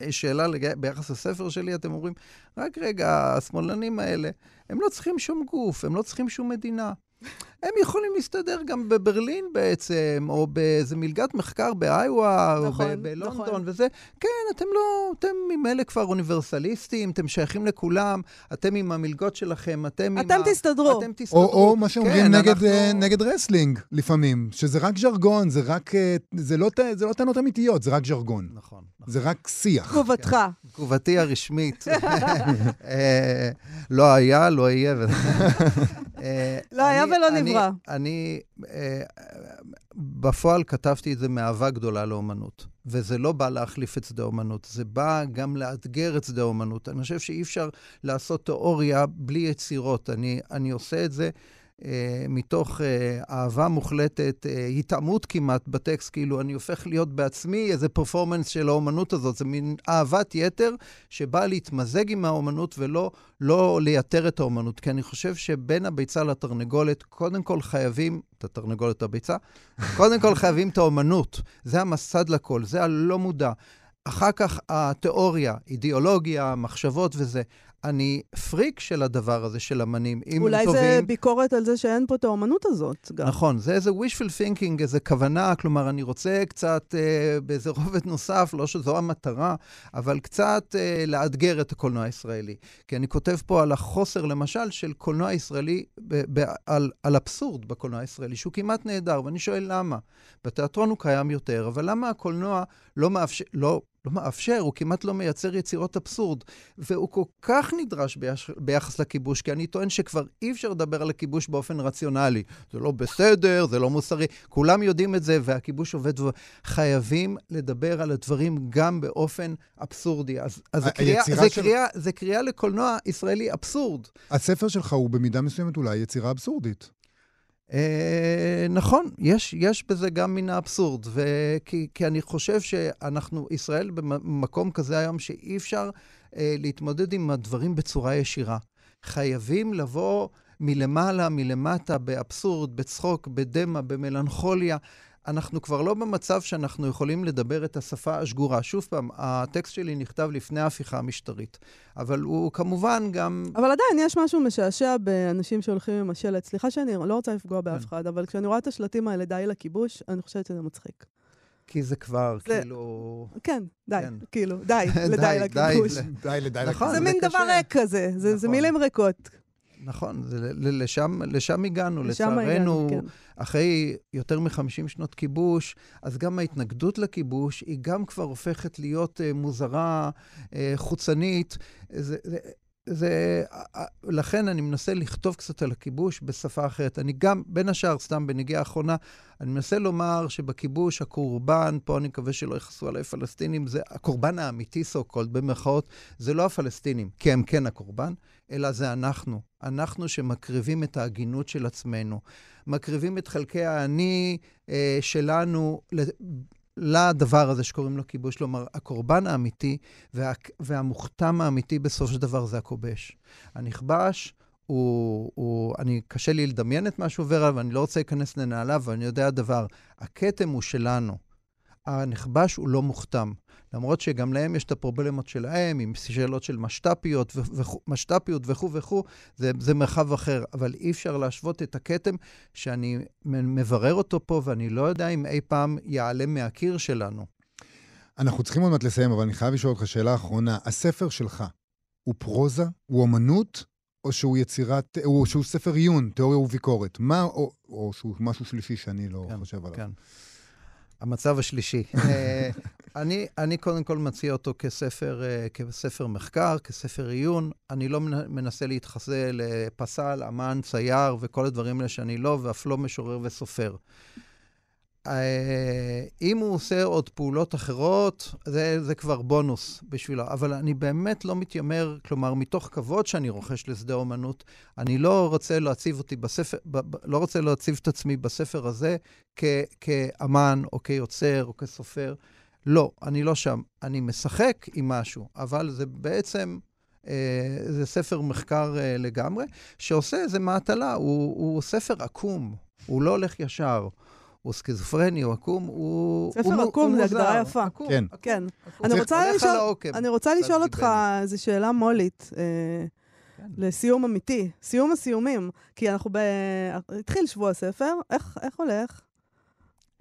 Speaker 8: שאלה לג... ביחס לספר שלי, אתם אומרים, רק רגע, השמאלנים האלה, הם לא צריכים שום גוף, הם לא צריכים שום מדינה. הם יכולים להסתדר גם בברלין בעצם, או באיזה מלגת מחקר באיווה,
Speaker 4: נכון,
Speaker 8: או בלונדון
Speaker 4: נכון.
Speaker 8: וזה. כן, אתם לא, אתם ממילא כבר אוניברסליסטים, אתם שייכים לכולם, אתם עם המלגות שלכם, אתם עם
Speaker 4: אתם
Speaker 8: ה...
Speaker 4: תסתדרו.
Speaker 8: אתם תסתדרו.
Speaker 5: או, או מה שאומרים
Speaker 8: כן,
Speaker 5: נגד,
Speaker 8: אנחנו-
Speaker 5: אה, נגד רסלינג לפעמים, שזה רק ז'רגון, זה רק... אה, זה לא, זה לא טענות אמיתיות, זה רק ז'רגון.
Speaker 8: נכון.
Speaker 5: זה רק שיח.
Speaker 4: תגובתך.
Speaker 8: תגובתי הרשמית. (laughs) אה, לא היה, לא יהיה. (laughs) אה,
Speaker 4: לא היה ולא נברא.
Speaker 8: אני, אה, בפועל כתבתי את זה מאהבה גדולה לאומנות. וזה לא בא להחליף את שדה האומנות, זה בא גם לאתגר את שדה האומנות. אני חושב שאי אפשר לעשות תיאוריה בלי יצירות. אני, אני עושה את זה מתוך אה, אהבה מוחלטת, אה, התעמות כמעט בטקסט, כאילו אני הופך להיות בעצמי איזה פרפורמנס של האומנות הזאת. זה מין אהבת יתר שבאה להתמזג עם האומנות ולא לא לייתר את האומנות. כי אני חושב שבין הביצה לתרנגולת, קודם כל חייבים, את התרנגולת הביצה, קודם כל חייבים את האומנות. זה המסד לכל, זה הלא מודע. אחר כך התיאוריה, אידיאולוגיה, מחשבות וזה. אני פריק של הדבר הזה, של אמנים.
Speaker 4: אולי
Speaker 8: טובים...
Speaker 4: זה ביקורת על זה שאין פה את האומנות הזאת גם.
Speaker 8: נכון, זה איזה wishful thinking, איזה כוונה, כלומר, אני רוצה קצת אה, באיזה רובד נוסף, לא שזו המטרה, אבל קצת אה, לאתגר את הקולנוע הישראלי. כי אני כותב פה על החוסר, למשל, של קולנוע ישראלי, ב- ב- על, על אבסורד בקולנוע הישראלי, שהוא כמעט נהדר, ואני שואל למה. בתיאטרון הוא קיים יותר, אבל למה הקולנוע לא מאפשר, לא, לא מאפשר, הוא כמעט לא מייצר יצירות אבסורד, והוא כל כך נדרש ביחס, ביחס לכיבוש, כי אני טוען שכבר אי אפשר לדבר על הכיבוש באופן רציונלי. זה לא בסדר, זה לא מוסרי, כולם יודעים את זה, והכיבוש עובד, חייבים לדבר על הדברים גם באופן אבסורדי. אז, אז זה, קריאה,
Speaker 5: היצירה
Speaker 8: זה,
Speaker 5: של-
Speaker 8: קריאה, זה קריאה לקולנוע ישראלי אבסורד.
Speaker 5: הספר שלך הוא במידה מסוימת אולי יצירה אבסורדית.
Speaker 8: אה, נכון, יש, יש בזה גם מן האבסורד, וכי, כי אני חושב שאנחנו, ישראל במקום כזה היום שאי אפשר אה, להתמודד עם הדברים בצורה ישירה. חייבים לבוא מלמעלה, מלמטה, באבסורד, בצחוק, בדמע, במלנכוליה. אנחנו כבר לא במצב שאנחנו יכולים לדבר את השפה השגורה. שוב פעם, הטקסט שלי נכתב לפני ההפיכה המשטרית, אבל הוא כמובן גם...
Speaker 4: אבל עדיין יש משהו משעשע באנשים שהולכים עם השלט. סליחה שאני לא רוצה לפגוע באף
Speaker 8: כן.
Speaker 4: אחד, אבל כשאני רואה את השלטים האלה, די לכיבוש, אני חושבת שזה מצחיק.
Speaker 8: כי זה כבר,
Speaker 4: זה-
Speaker 8: כאילו...
Speaker 4: כן, די,
Speaker 8: כן.
Speaker 4: כאילו, די,
Speaker 8: די, (laughs)
Speaker 4: לדי
Speaker 8: די,
Speaker 4: לכיבוש.
Speaker 8: ל-
Speaker 5: די לדי
Speaker 8: נכון,
Speaker 4: זה
Speaker 8: זה
Speaker 4: מין
Speaker 8: קשה.
Speaker 4: דבר ריק כזה, זה זה
Speaker 8: נכון.
Speaker 4: מילים ריקות.
Speaker 8: נכון, זה, לשם, לשם הגענו.
Speaker 4: לשם הגענו,
Speaker 8: לצערנו,
Speaker 4: כן.
Speaker 8: אחרי יותר מ-50 שנות כיבוש, אז גם ההתנגדות לכיבוש היא גם כבר הופכת להיות uh, מוזרה, uh, חוצנית. זה, זה, זה, לכן אני מנסה לכתוב קצת על הכיבוש בשפה אחרת. אני גם, בין השאר, סתם בנגיעה האחרונה, אני מנסה לומר שבכיבוש הקורבן, פה אני מקווה שלא יכעסו עליי פלסטינים, זה הקורבן האמיתי, so called, במרכאות, זה לא הפלסטינים, כי הם כן הקורבן, אלא זה אנחנו. אנחנו שמקריבים את ההגינות של עצמנו. מקריבים את חלקי האני אה, שלנו לדבר הזה שקוראים לו כיבוש. כלומר, הקורבן האמיתי וה, והמוכתם האמיתי בסופו של דבר זה הכובש. הנכבש הוא, הוא, אני, קשה לי לדמיין את מה שעובר עליו, ואני לא רוצה להיכנס לנעליו, ואני יודע דבר, הכתם הוא שלנו. הנכבש הוא לא מוכתם. למרות שגם להם יש את הפרובלמות שלהם, עם שאלות של משת"פיות משת"פיות וכו' וכו', זה, זה מרחב אחר. אבל אי אפשר להשוות את הכתם שאני מברר אותו פה, ואני לא יודע אם אי פעם ייעלם מהקיר שלנו.
Speaker 5: אנחנו צריכים עוד מעט לסיים, אבל אני חייב לשאול אותך שאלה אחרונה. הספר שלך הוא פרוזה? הוא אמנות? או שהוא יצירת, או שהוא ספר עיון, תיאוריה וביקורת? מה, או, או שהוא משהו שלישי שאני לא
Speaker 8: כן,
Speaker 5: חושב עליו?
Speaker 8: כן. המצב השלישי. (laughs) אני, אני קודם כל מציע אותו כספר, אה, כספר מחקר, כספר עיון. אני לא מנ- מנסה להתחזה לפסל, אמן, צייר וכל הדברים האלה שאני לא, ואף לא משורר וסופר. אה, אם הוא עושה עוד פעולות אחרות, זה, זה כבר בונוס בשבילו. אבל אני באמת לא מתיימר, כלומר, מתוך כבוד שאני רוכש לשדה אומנות, אני לא רוצה להציב אותי בספר, ב, ב, לא רוצה להציב את עצמי בספר הזה כ, כאמן או כיוצר או כסופר. לא, אני לא שם. אני משחק עם משהו, אבל זה בעצם, אה, זה ספר מחקר אה, לגמרי, שעושה איזה מעטלה. הוא, הוא ספר עקום, הוא לא הולך ישר. הוא סכיזופרני, הוא עקום, הוא...
Speaker 4: ספר
Speaker 8: הוא,
Speaker 4: עקום
Speaker 8: מוזר.
Speaker 4: הגדרה יפה.
Speaker 8: עקום,
Speaker 5: כן.
Speaker 8: עקום,
Speaker 4: כן.
Speaker 8: עקום.
Speaker 4: אני רוצה לשאול-
Speaker 8: העוקם.
Speaker 4: אני רוצה לשאול אותך. איזו שאלה מו"לית. אה, לסיום אמיתי, סיום הסיומים. כי אנחנו ב... התחיל שבוע הספר, איך, איך הולך?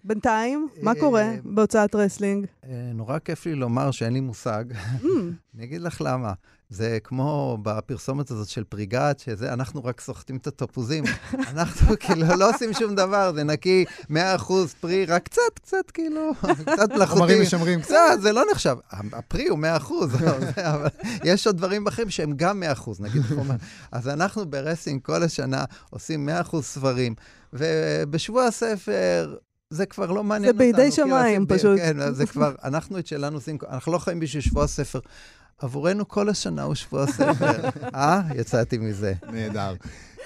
Speaker 4: בינתיים, מה קורה
Speaker 8: אה,
Speaker 4: בהוצאת רסלינג?
Speaker 8: אה, נורא כיף לי לומר שאין לי מושג.
Speaker 4: Mm, (laughs)
Speaker 8: אני אגיד לך למה. זה כמו בפרסומת הזאת של פריגת, שזה, אנחנו רק סוחטים את התפוזים. (laughs) אנחנו כאילו לא עושים שום דבר, זה נקי 100% פרי, רק קצת, קצת כאילו, קצת (laughs) מלאכותי.
Speaker 5: חומרים משמרים קצת.
Speaker 8: קצת, זה לא נחשב. הפרי הוא 100%, אבל יש עוד דברים אחרים שהם גם 100%, נגיד חומר. אז אנחנו ברסינג כל השנה עושים 100% ספרים, ובשבוע הספר... זה כבר לא מעניין
Speaker 4: זה
Speaker 8: אותנו.
Speaker 4: בידי
Speaker 8: כאילו,
Speaker 4: שמיים,
Speaker 8: זה-
Speaker 4: פשוט.
Speaker 8: כן, זה כבר, אנחנו את שלנו עושים, אנחנו לא חיים בשביל שבוע הספר. עבורנו כל השנה הוא שבוע הספר. (laughs) אה? יצאתי מזה.
Speaker 5: נהדר.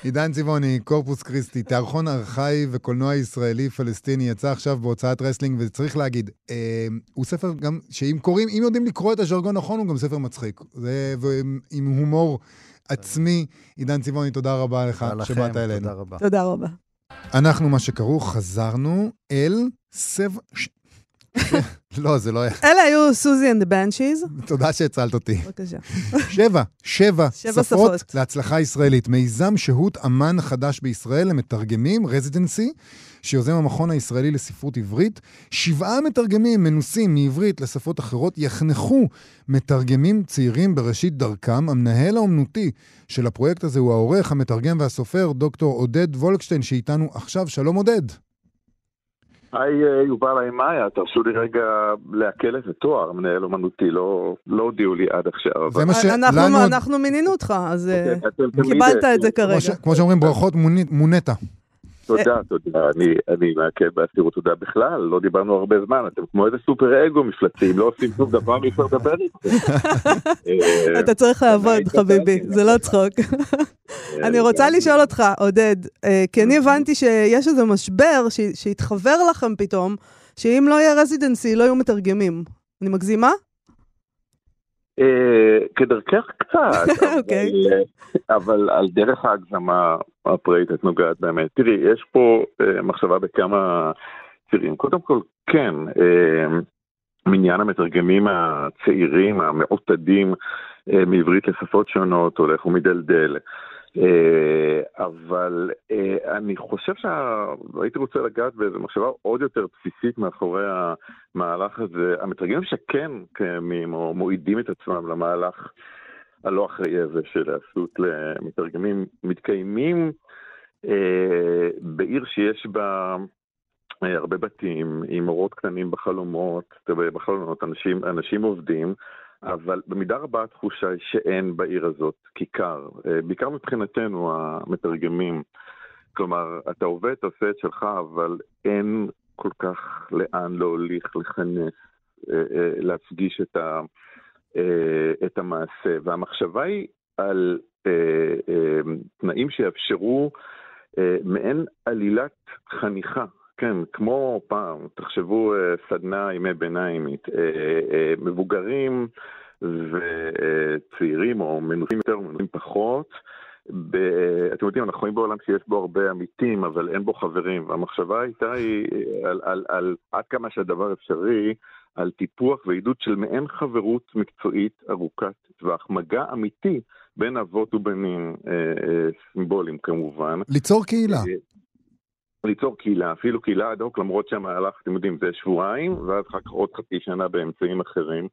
Speaker 5: עידן צבעוני, קורפוס קריסטי, תיאטרון ארכאי וקולנוע ישראלי-פלסטיני, יצא עכשיו בהוצאת רסלינג, וצריך להגיד, אה, הוא ספר גם, שאם קוראים, אם יודעים לקרוא את הז'רגון נכון, הוא גם ספר מצחיק. זה ועם- עם הומור עצמי. עידן צבעוני, תודה רבה לך
Speaker 8: לכם,
Speaker 5: שבאת אלינו.
Speaker 8: תודה רבה.
Speaker 4: תודה רבה.
Speaker 5: אנחנו, מה שכרוך, חזרנו אל סב... (laughs) לא, זה לא היה.
Speaker 4: אלה היו סוזי and the Banshees.
Speaker 5: תודה שהצלת אותי.
Speaker 4: בבקשה.
Speaker 5: שבע, שבע שפות. להצלחה ישראלית. מיזם שהות אמן חדש בישראל למתרגמים, רזידנסי, שיוזם המכון הישראלי לספרות עברית. שבעה מתרגמים מנוסים מעברית לשפות אחרות יחנכו מתרגמים צעירים בראשית דרכם. המנהל האומנותי של הפרויקט הזה הוא העורך, המתרגם והסופר, דוקטור עודד וולקשטיין, שאיתנו עכשיו. שלום עודד.
Speaker 9: היי אה, יובל, היי מאיה, תרשו לי רגע לעכל איזה תואר, מנהל אומנותי, לא לא הודיעו לי עד עכשיו.
Speaker 5: זה מה שלנו...
Speaker 4: אנחנו, אנחנו מינינו אותך, אז אה,
Speaker 9: אוקיי,
Speaker 4: קיבלת
Speaker 9: אה,
Speaker 4: את זה
Speaker 5: כמו, ש...
Speaker 4: כרגע.
Speaker 5: כמו שאומרים, ברכות מונית, מונית.
Speaker 9: תודה, תודה, אני אני מעכל באסירות תודה בכלל, לא דיברנו הרבה זמן, אתם כמו איזה סופר אגו מפלצים, לא עושים שום דבר, אי אפשר לדבר איתכם. (laughs) אה,
Speaker 4: אתה צריך לעבוד, חביבי, זה לא צחוק. אני רוצה לשאול אותך, עודד, אה, כי אני הבנתי שיש איזה משבר שהתחבר לכם פתאום, שאם לא יהיה רזידנסי, לא יהיו מתרגמים. אני מגזימה?
Speaker 9: אה, כדרכך קצת, (laughs)
Speaker 4: אוקיי.
Speaker 9: אה, אבל על דרך ההגזמה הפראית את נוגעת באמת. תראי, יש פה אה, מחשבה בכמה צירים. קודם כל, כן, אה, מניין המתרגמים הצעירים, המעוטדים אה, מעברית לשפות שונות, הולך ומדלדל. אה, אבל אה, אני חושב שהייתי רוצה לגעת באיזו מחשבה עוד יותר בסיסית מאחורי המהלך הזה. המתרגמים שכן קיימים או מועידים את עצמם למהלך הלא אחראי הזה של העשות למתרגמים, מתקיימים אה, בעיר שיש בה אה, הרבה בתים עם אורות קטנים בחלומות, בחלומות אנשים, אנשים עובדים, אבל במידה רבה התחושה היא שאין בעיר הזאת כיכר, אה, בעיקר מבחינתנו המתרגמים. כלומר, אתה עובד, אתה עושה את שלך, אבל אין כל כך לאן להוליך, לכנס, אה, אה, להפגיש את, ה, אה, את המעשה. והמחשבה היא על אה, אה, תנאים שיאפשרו אה, מעין עלילת חניכה. כן, כמו פעם, תחשבו אה, סדנה ימי ביניימית, אה, אה, מבוגרים וצעירים או מנוסים יותר או מנוסים פחות. ב... אתם יודעים, אנחנו חיים בעולם שיש בו הרבה עמיתים, אבל אין בו חברים, והמחשבה הייתה היא על, על, על עד כמה שהדבר אפשרי, על טיפוח ועידוד של מעין חברות מקצועית ארוכת טווח, מגע אמיתי בין אבות ובנים, אה, אה, סימבוליים כמובן.
Speaker 5: ליצור קהילה.
Speaker 9: אה, ליצור קהילה, אפילו קהילה אד הוק, למרות שהמהלך, אתם יודעים, זה שבועיים, ואז אחר כך עוד חצי שנה באמצעים אחרים.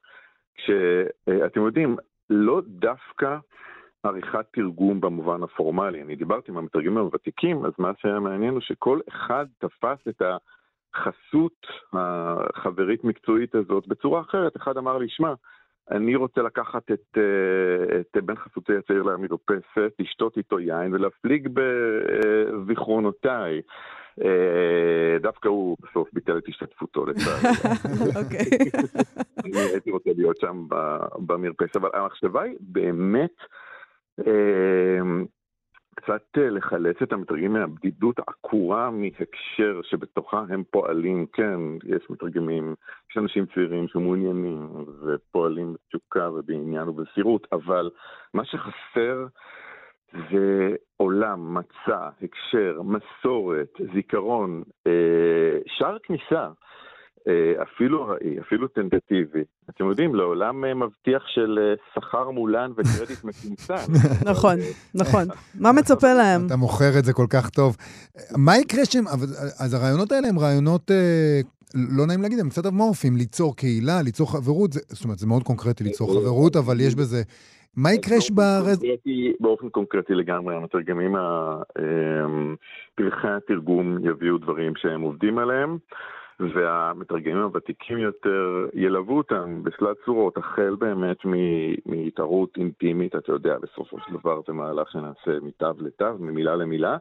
Speaker 9: כשאתם יודעים, לא דווקא עריכת תרגום במובן הפורמלי. אני דיברתי עם המתרגמים הוותיקים, אז מה שהיה מעניין הוא שכל אחד תפס את החסות החברית מקצועית הזאת בצורה אחרת. אחד אמר לי, שמע, אני רוצה לקחת את, אה, את בן חסותי הצעיר למרפסת, לשתות איתו יין ולהפליג בזיכרונותיי. אה, דווקא הוא בסוף ביטל את השתתפותו לצערי. (laughs)
Speaker 4: אוקיי.
Speaker 9: אני הייתי רוצה להיות שם במרפסת, אבל המחשבה היא באמת אה, קצת אה, לחלץ את המתרגמים מהבדידות העקורה מהקשר שבתוכה הם פועלים. כן, יש מתרגמים, יש אנשים צעירים שמעוניינים ופועלים בתשוקה ובעניין ובמסירות, אבל מה שחסר זה עולם, מצע, הקשר, מסורת, זיכרון, אה, שער כניסה. אה, אפילו ארעי, אפילו טנטטיבי. אתם יודעים, לעולם אה, מבטיח של אה, שכר מולן וקרדיט (laughs) מצומצם.
Speaker 4: נכון, נכון. מה מצפה להם?
Speaker 5: אתה מוכר את זה כל כך טוב. מה יקרה שהם... אבל- אז הרעיונות האלה הם רעיונות, אה, לא נעים להגיד, הם קצת אמורפיים, ליצור קהילה, ליצור חברות, זה- זאת אומרת, זה מאוד קונקרטי ליצור חברות, אבל יש בזה... מה יקרה
Speaker 9: קונקרטי- באופן קונקרטי לגמרי, המתרגמים, פרחי התרגום יביאו דברים שהם עובדים עליהם, והמתרגמים הוותיקים יותר ילוו אותם בשלל צורות, החל באמת מהתערות אינטימית, אתה יודע, בסופו של דבר זה מהלך שנעשה מתו לתו, ממילה למילה.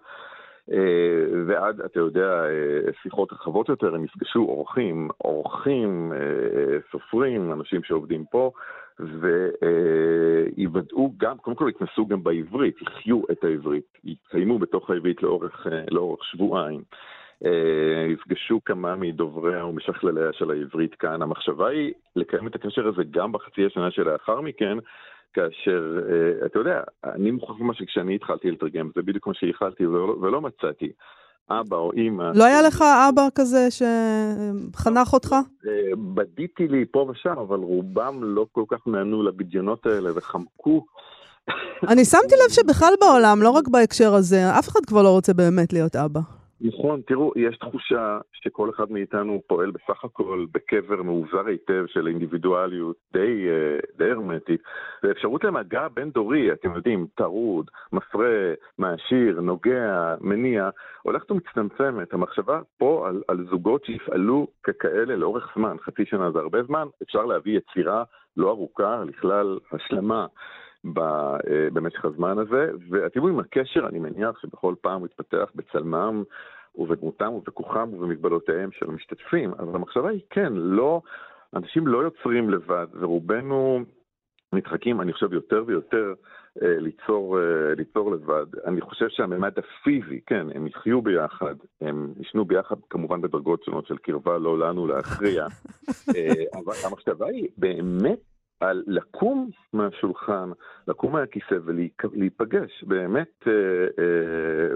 Speaker 9: אה, ועד, אתה יודע, אה, שיחות רחבות יותר, הם יפגשו אורחים, אורחים, אה, סופרים, אנשים שעובדים פה, ויוודאו גם, קודם כל יתנסו גם בעברית, יחיו את העברית, יתקיימו בתוך העברית לאורך, לאורך שבועיים. אה, יפגשו כמה מדובריה ומשכלליה של העברית כאן. המחשבה היא לקיים את הקשר הזה גם בחצי השנה שלאחר מכן, כאשר, אה, אתה יודע, אני מוכרח לומר שכשאני התחלתי לתרגם, זה בדיוק מה שייחלתי ולא, ולא מצאתי. אבא או אימא.
Speaker 4: לא היה לך אבא כזה שחנך אותך?
Speaker 9: אה, בדיתי לי פה ושם, אבל רובם לא כל כך נענו לבדיונות האלה וחמקו.
Speaker 4: אני שמתי לב שבכלל בעולם, לא רק בהקשר הזה, אף אחד כבר לא רוצה באמת להיות אבא.
Speaker 9: נכון, תראו, יש תחושה שכל אחד מאיתנו פועל בסך הכל בקבר מאוזר היטב של אינדיבידואליות די, אה, די הרמטית, ואפשרות למגע בין-דורי, אתם יודעים, טרוד, מפרה, מעשיר, נוגע, מניע, הולכת ומצטמצמת. המחשבה פה על, על זוגות שיפעלו ככאלה לאורך זמן, חצי שנה זה הרבה זמן, אפשר להביא יצירה לא ארוכה לכלל השלמה. אה, במשך הזמן הזה, ואתם יודעים, הקשר, אני מניח שבכל פעם הוא יתפתח בצלמם ובדמותם ובכוחם ובמגבלותיהם של המשתתפים, אבל המחשבה היא כן, לא, אנשים לא יוצרים לבד, ורובנו מתחקים, אני חושב, יותר ויותר אה, ליצור, אה, ליצור לבד. אני חושב שהממד הפיזי, כן, הם יחיו ביחד, הם ישנו ביחד כמובן בדרגות שונות של קרבה, לא לנו להכריע, (laughs) אבל המחשבה היא באמת על לקום מהשולחן, לקום מהכיסא ולהיפגש באמת אה, אה,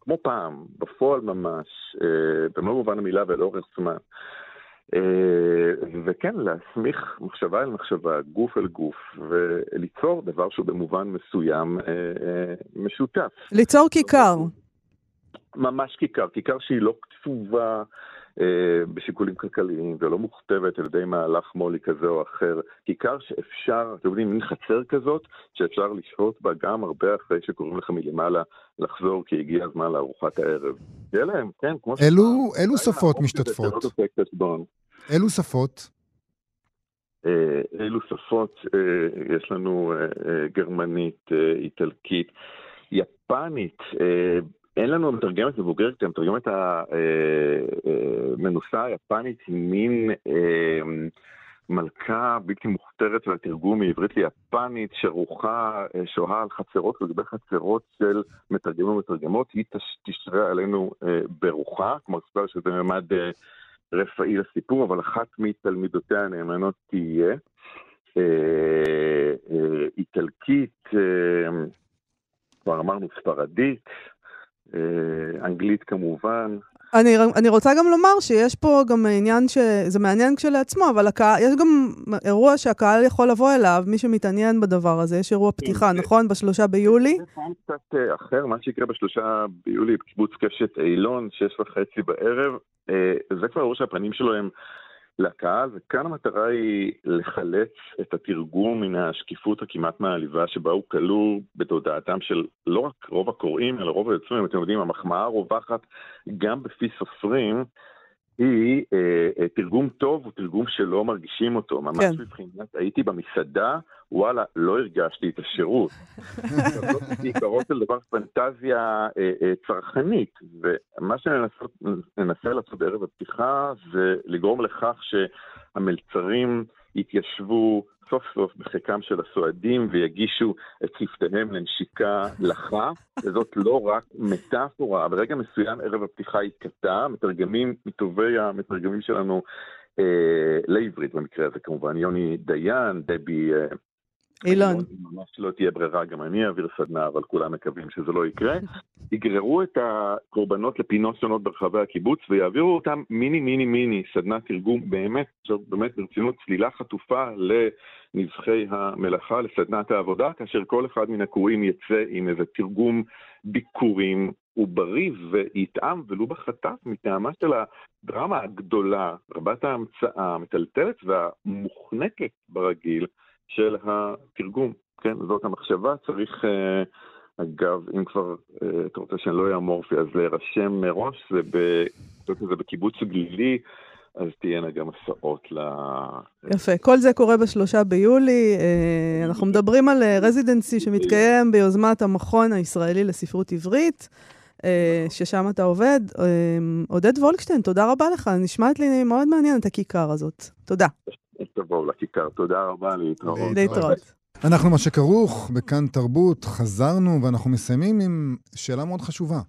Speaker 9: כמו פעם, בפועל ממש, אה, במלוא מובן המילה ולאורך זמן. אה, וכן, להסמיך מחשבה אל מחשבה, גוף אל גוף, וליצור דבר שהוא במובן מסוים אה, אה, משותף.
Speaker 4: ליצור כיכר.
Speaker 9: ממש כיכר, כיכר שהיא לא קצובה בשיקולים כלכליים ולא מוכתבת על ידי מהלך מו"לי כזה או אחר. כיכר שאפשר, אתם יודעים, מין חצר כזאת, שאפשר לשהות בה גם הרבה אחרי שקוראים לך מלמעלה לחזור, כי הגיע הזמן לארוחת הערב. יהיה להם, כן, כמו ש...
Speaker 5: אילו, אילו שפות משתתפות?
Speaker 9: דופק את החשבון.
Speaker 5: אילו שפות?
Speaker 9: אה, אילו שפות אה, יש לנו אה, אה, גרמנית, אה, איטלקית, יפנית, אה, אין לנו מתרגמת מבוגרת, המתרגמת המנוסה היפנית היא מין אה, מלכה בלתי מוכתרת של התרגום מעברית ליפנית, שרוחה, אה, שוהה על חצרות ולגבי חצרות של מתרגמים ומתרגמות, היא תש- תשרה עלינו אה, ברוחה, כלומר, סבר שזה ממד אה, רפאי לסיפור, אבל אחת מתלמידותיה הנאמנות תהיה. אה, אה, איטלקית, אה, כבר אמרנו ספרדית, אה, אנגלית כמובן.
Speaker 4: אני, אני רוצה גם לומר שיש פה גם עניין שזה מעניין כשלעצמו, אבל הקהל, יש גם אירוע שהקהל יכול לבוא אליו, מי שמתעניין בדבר הזה, יש אירוע פתיחה, נכון? בשלושה ביולי?
Speaker 9: זה פעם קצת אה, אחר, מה שיקרה בשלושה ביולי בקיבוץ קשת אילון, שש וחצי בערב, אה, זה כבר אירוע שהפנים שלו הם לקהל, וכאן המטרה היא לחלץ את התרגום מן השקיפות הכמעט מעליבה שבה הוא כלוא בתודעתם של לא רק רוב הקוראים, אלא רוב היוצרים. אתם יודעים, המחמאה הרווחת גם בפי סופרים, היא אה, תרגום טוב הוא תרגום שלא מרגישים אותו. ממש
Speaker 4: כן.
Speaker 9: מבחינת, הייתי במסעדה, וואלה, לא הרגשתי את השירות. זאת (laughs) בעיקרו של דבר פנטזיה אה, אה, צרכנית, ומה שננסה לעשות בערב הפתיחה זה לגרום לכך שהמלצרים יתיישבו סוף סוף בחיקם של הסועדים ויגישו את שפתיהם לנשיקה לחה, וזאת לא רק מטאפורה, ברגע מסוים ערב הפתיחה יתקטע, מתרגמים מטובי המתרגמים שלנו אה, לעברית במקרה הזה כמובן, יוני דיין, דבי... אה,
Speaker 4: אילון.
Speaker 9: ממש לא תהיה ברירה, גם אני אעביר סדנה, אבל כולם מקווים שזה לא יקרה. (laughs) יגררו את הקורבנות לפינות שונות ברחבי הקיבוץ ויעבירו אותם מיני מיני מיני סדנת תרגום באמת, עכשיו באמת ברצינות צלילה חטופה לנבחי המלאכה, לסדנת העבודה, כאשר כל אחד מן הקוראים יצא עם איזה תרגום ביקורים ובריא ויטעם ולו בחטף מטעמה של הדרמה הגדולה, רבת ההמצאה, המטלטלת והמוחנקת ברגיל של התרגום. כן, זאת המחשבה, צריך, אה, אגב, אם כבר אה, אתה רוצה שאני לא אהיה אמורפי, אז להירשם מראש, זה, ב, זה בקיבוץ גלילי, אז תהיינה גם הסעות ל...
Speaker 4: יפה. כל זה קורה בשלושה ביולי. אה, אנחנו מדברים על רזידנסי שמתקיים ביוזמת המכון הישראלי לספרות עברית. ששם אתה עובד. עודד וולקשטיין, תודה רבה לך, נשמעת לי מאוד מעניין את הכיכר הזאת. תודה.
Speaker 9: תבואו לכיכר, תודה רבה, להתראות.
Speaker 4: להתראות.
Speaker 5: אנחנו מה שכרוך בכאן תרבות, חזרנו ואנחנו מסיימים עם שאלה מאוד חשובה.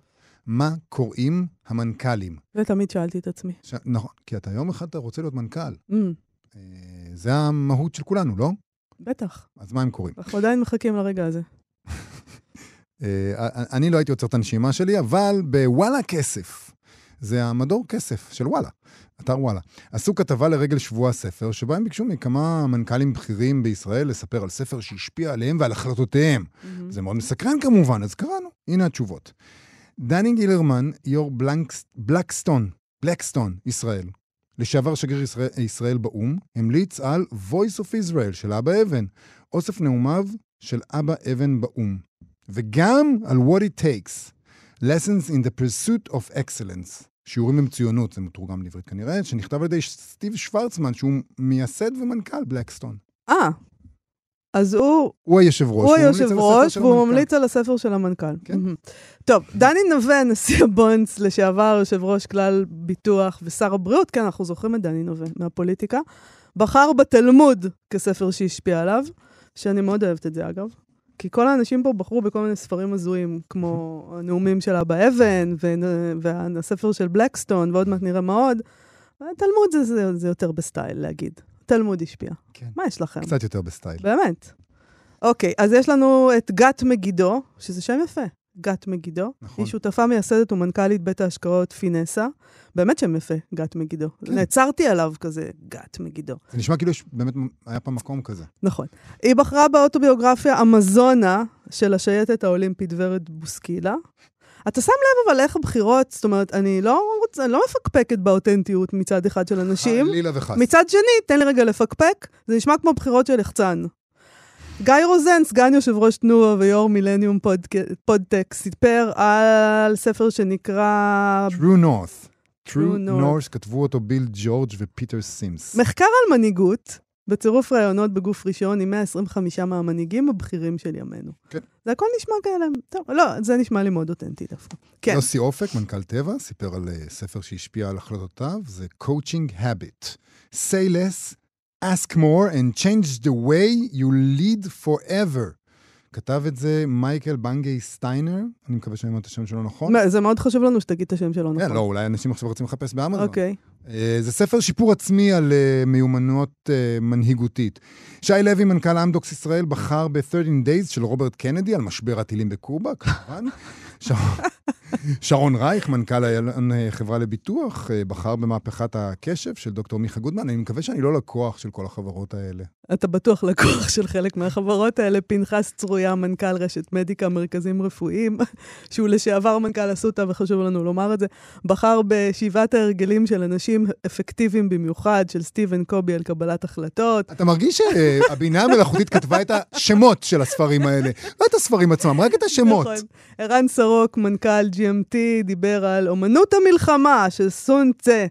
Speaker 5: מה קוראים המנכ"לים?
Speaker 4: זה תמיד שאלתי את עצמי.
Speaker 5: ש... נכון, כי אתה יום אחד אתה רוצה להיות מנכ"ל. Mm. אה, זה המהות של כולנו, לא?
Speaker 4: בטח.
Speaker 5: אז מה הם קוראים?
Speaker 4: אנחנו עדיין מחכים לרגע הזה. (laughs)
Speaker 5: אה, אני לא הייתי עוצר את הנשימה שלי, אבל בוואלה כסף. זה המדור כסף של וואלה. אתר וואלה, עשו כתבה לרגל שבוע הספר, שבה הם ביקשו מכמה מנכ"לים בכירים בישראל לספר על ספר שהשפיע עליהם ועל החלטותיהם. Mm-hmm. זה מאוד מסקרן כמובן, אז קראנו. הנה התשובות. דני גילרמן, יו"ר בלקסטון, בלקסטון, ישראל, לשעבר שגריר ישראל, ישראל באו"ם, המליץ על Voice of Israel של אבא אבן, אוסף נאומיו של אבא אבן באו"ם, וגם על What It Takes, Lessons in the Pursuit of Excellence, שיעורים במצוינות, זה מתורגם לעברית כנראה, שנכתב על ידי סטיב שוורצמן, שהוא מייסד ומנכ"ל בלקסטון.
Speaker 4: אה, אז הוא...
Speaker 5: הוא היושב ראש.
Speaker 4: הוא היושב ראש, והוא ממליץ על הספר של המנכ"ל. כן. טוב, דני נווה, נשיא הבונדס, לשעבר יושב ראש כלל ביטוח ושר הבריאות, כן, אנחנו זוכרים את דני נווה מהפוליטיקה, בחר בתלמוד כספר שהשפיע עליו, שאני מאוד אוהבת את זה אגב. כי כל האנשים פה בחרו בכל מיני ספרים הזויים, כמו (laughs) הנאומים של אבא אבן, והספר של בלקסטון, ועוד מעט נראה מה עוד. תלמוד זה, זה, זה יותר בסטייל להגיד. תלמוד השפיע. כן. מה יש לכם?
Speaker 5: קצת יותר בסטייל.
Speaker 4: באמת. אוקיי, אז יש לנו את גת מגידו, שזה שם יפה. גת מגידו. נכון. היא שותפה מייסדת ומנכ"לית בית ההשקעות פינסה. באמת שם יפה, גת מגידו. כן. נעצרתי עליו כזה, גת מגידו.
Speaker 5: זה נשמע כאילו באמת היה פעם מקום כזה.
Speaker 4: נכון. היא בחרה באוטוביוגרפיה אמזונה של השייטת האולימפית ורד בוסקילה. אתה שם לב אבל איך הבחירות, זאת אומרת, אני לא, רוצה, אני לא מפקפקת באותנטיות מצד אחד של אנשים.
Speaker 5: חלילה וחס.
Speaker 4: מצד שני, תן לי רגע לפקפק, זה נשמע כמו בחירות של יחצן. גיא רוזן, סגן יושב ראש תנועה ויו"ר מילניום פודטק, סיפר על ספר שנקרא...
Speaker 5: True North. True, True North, כתבו אותו ביל ג'ורג' ופיטר סימס.
Speaker 4: מחקר על מנהיגות, בצירוף ראיונות בגוף ראשון עם 125 מהמנהיגים הבכירים של ימינו. כן. זה הכל נשמע כאלה, טוב, לא, זה נשמע לי מאוד אותנטי דווקא.
Speaker 5: כן. יוסי אופק, מנכ"ל טבע, סיפר על אה, ספר שהשפיע על החלטותיו, זה Coaching Habit. Say less, ask more and change the way you lead forever. כתב את זה מייקל בנגי סטיינר, אני מקווה שאני אומר את השם שלו נכון.
Speaker 4: זה מאוד חשוב לנו שתגיד את השם שלו כן, נכון.
Speaker 5: כן, לא, אולי אנשים עכשיו רוצים לחפש באמזון.
Speaker 4: אוקיי.
Speaker 5: אה, זה ספר שיפור עצמי על uh, מיומנויות uh, מנהיגותית. שי לוי, מנכ"ל אמדוקס ישראל, בחר ב-13 Days של רוברט קנדי על משבר הטילים בקובה, כמובן. (laughs) שרון רייך, מנכ"ל חברה לביטוח, בחר במהפכת הקשב של דוקטור מיכה גודמן. אני מקווה שאני לא לקוח של כל החברות האלה.
Speaker 4: אתה בטוח לקוח של חלק מהחברות האלה. פנחס צרויה, מנכ"ל רשת מדיקה, מרכזים רפואיים, (laughs) שהוא לשעבר מנכ"ל אסותא, וחשוב לנו לומר את זה, בחר בשבעת ההרגלים של אנשים אפקטיביים במיוחד, של סטיבן קובי על קבלת החלטות.
Speaker 5: אתה מרגיש שהבינה המלאכותית כתבה את השמות של הספרים האלה, לא את הספרים עצמם, רק את השמות. נכון.
Speaker 4: ערן סרוק, מנכ"ל GMT, דיבר על אומנות המלחמה של סון צה.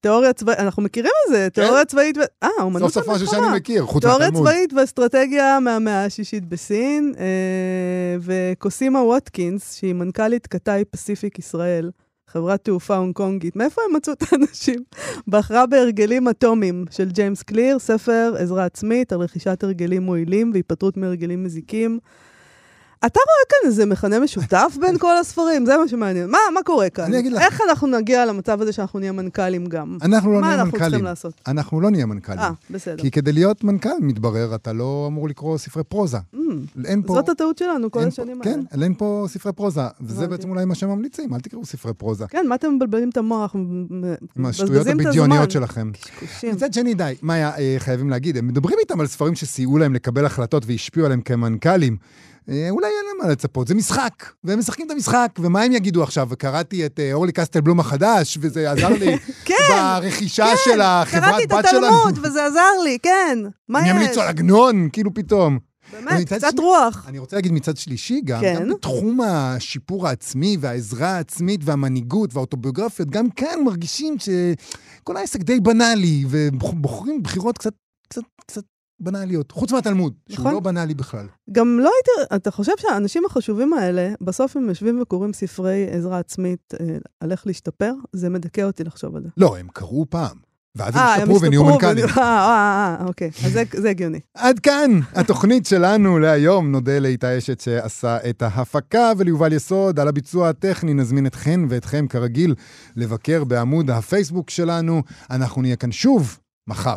Speaker 4: תיאוריה צבאית, אנחנו מכירים את זה, כן? תיאוריה צבאית, אה, אומנות
Speaker 5: המלחמה. סוף סוף משהו שאני מכיר, חוץ מהתלמוד.
Speaker 4: תיאוריה צבאית ואסטרטגיה מהמאה השישית בסין, אה, וקוסימה ווטקינס, שהיא מנכ"לית קטאי פסיפיק ישראל, חברת תעופה הונג קונגית, מאיפה הם מצאו את האנשים? בחרה בהרגלים אטומיים של ג'יימס קליר, ספר עזרה עצמית על רכישת הרגלים מועילים והיפטרות מהרגלים מזיקים. אתה רואה כאן איזה מכנה משותף בין כל הספרים? זה מה שמעניין. מה, מה קורה כאן?
Speaker 5: אני אגיד לך.
Speaker 4: איך אנחנו נגיע למצב הזה שאנחנו נהיה מנכ"לים גם?
Speaker 5: אנחנו לא
Speaker 4: מה
Speaker 5: נהיה
Speaker 4: אנחנו צריכים
Speaker 5: מנכ"לים.
Speaker 4: לעשות?
Speaker 5: אנחנו לא נהיה מנכ"לים.
Speaker 4: אה, בסדר.
Speaker 5: כי כדי להיות מנכ"ל, מתברר, אתה לא אמור לקרוא ספרי פרוזה.
Speaker 4: Mm,
Speaker 5: אין פה...
Speaker 4: זאת הטעות שלנו כל השנים
Speaker 5: פה,
Speaker 4: האלה.
Speaker 5: כן, אין פה ספרי פרוזה. וזה. בעצם אולי מה שהם ממליצים, אל תקראו ספרי פרוזה.
Speaker 4: כן, מה אתם מבלבלים את המוח?
Speaker 5: עם השטויות הבדיוניות שלכם. מצד שני, די, מאיה, אה, חייבים להגיד, הם מדברים איתם על ספרים שסייעו להם לקבל החלטות והשפיעו עליהם כמנכ"לים. אה, אולי אין להם מה לצפות, זה משחק, והם משחקים את המשחק, ומה הם יגידו עכשיו? וקראתי את אה, אורלי קסטלבלום החדש, וזה (laughs) עזר לי
Speaker 4: כן,
Speaker 5: ברכישה של החברת
Speaker 4: קראתי את
Speaker 5: בת שלנו.
Speaker 4: התלמוד, וזה עזר לי, כן. מה
Speaker 5: הם
Speaker 4: יש?
Speaker 5: ימליצו על עגנון, כאילו פתאום.
Speaker 4: באמת, קצת
Speaker 5: שני-
Speaker 4: רוח.
Speaker 5: אני רוצה להגיד מצד שלישי גם,
Speaker 4: כן.
Speaker 5: גם בתחום השיפור העצמי והעזרה העצמית והמנהיגות והאוטוביוגרפיות, גם כאן מרגישים שכל העסק די בנאלי, ובוחרים בחירות קצת, קצת, קצת בנאליות. חוץ מהתלמוד, שהוא
Speaker 4: נכון.
Speaker 5: לא בנאלי בכלל.
Speaker 4: גם לא הייתי, אתה חושב שהאנשים החשובים האלה, בסוף הם יושבים וקוראים ספרי עזרה עצמית אה, על איך להשתפר? זה מדכא אותי לחשוב על זה.
Speaker 5: לא, הם קראו פעם, ואז הם
Speaker 4: אה,
Speaker 5: השתפרו ונהיו מנכ"לים.
Speaker 4: אה, אה, אה, אוקיי. אז זה- זה הגיוני.
Speaker 5: עד כאן התוכנית שלנו להיום. נודה לאיתי אשת שעשה את ההפקה וליובל יסוד על הביצוע הטכני. נזמין אתכן ואתכם כרגיל לבקר בעמוד הפייסבוק שלנו. אנחנו נהיה כאן שוב מחר.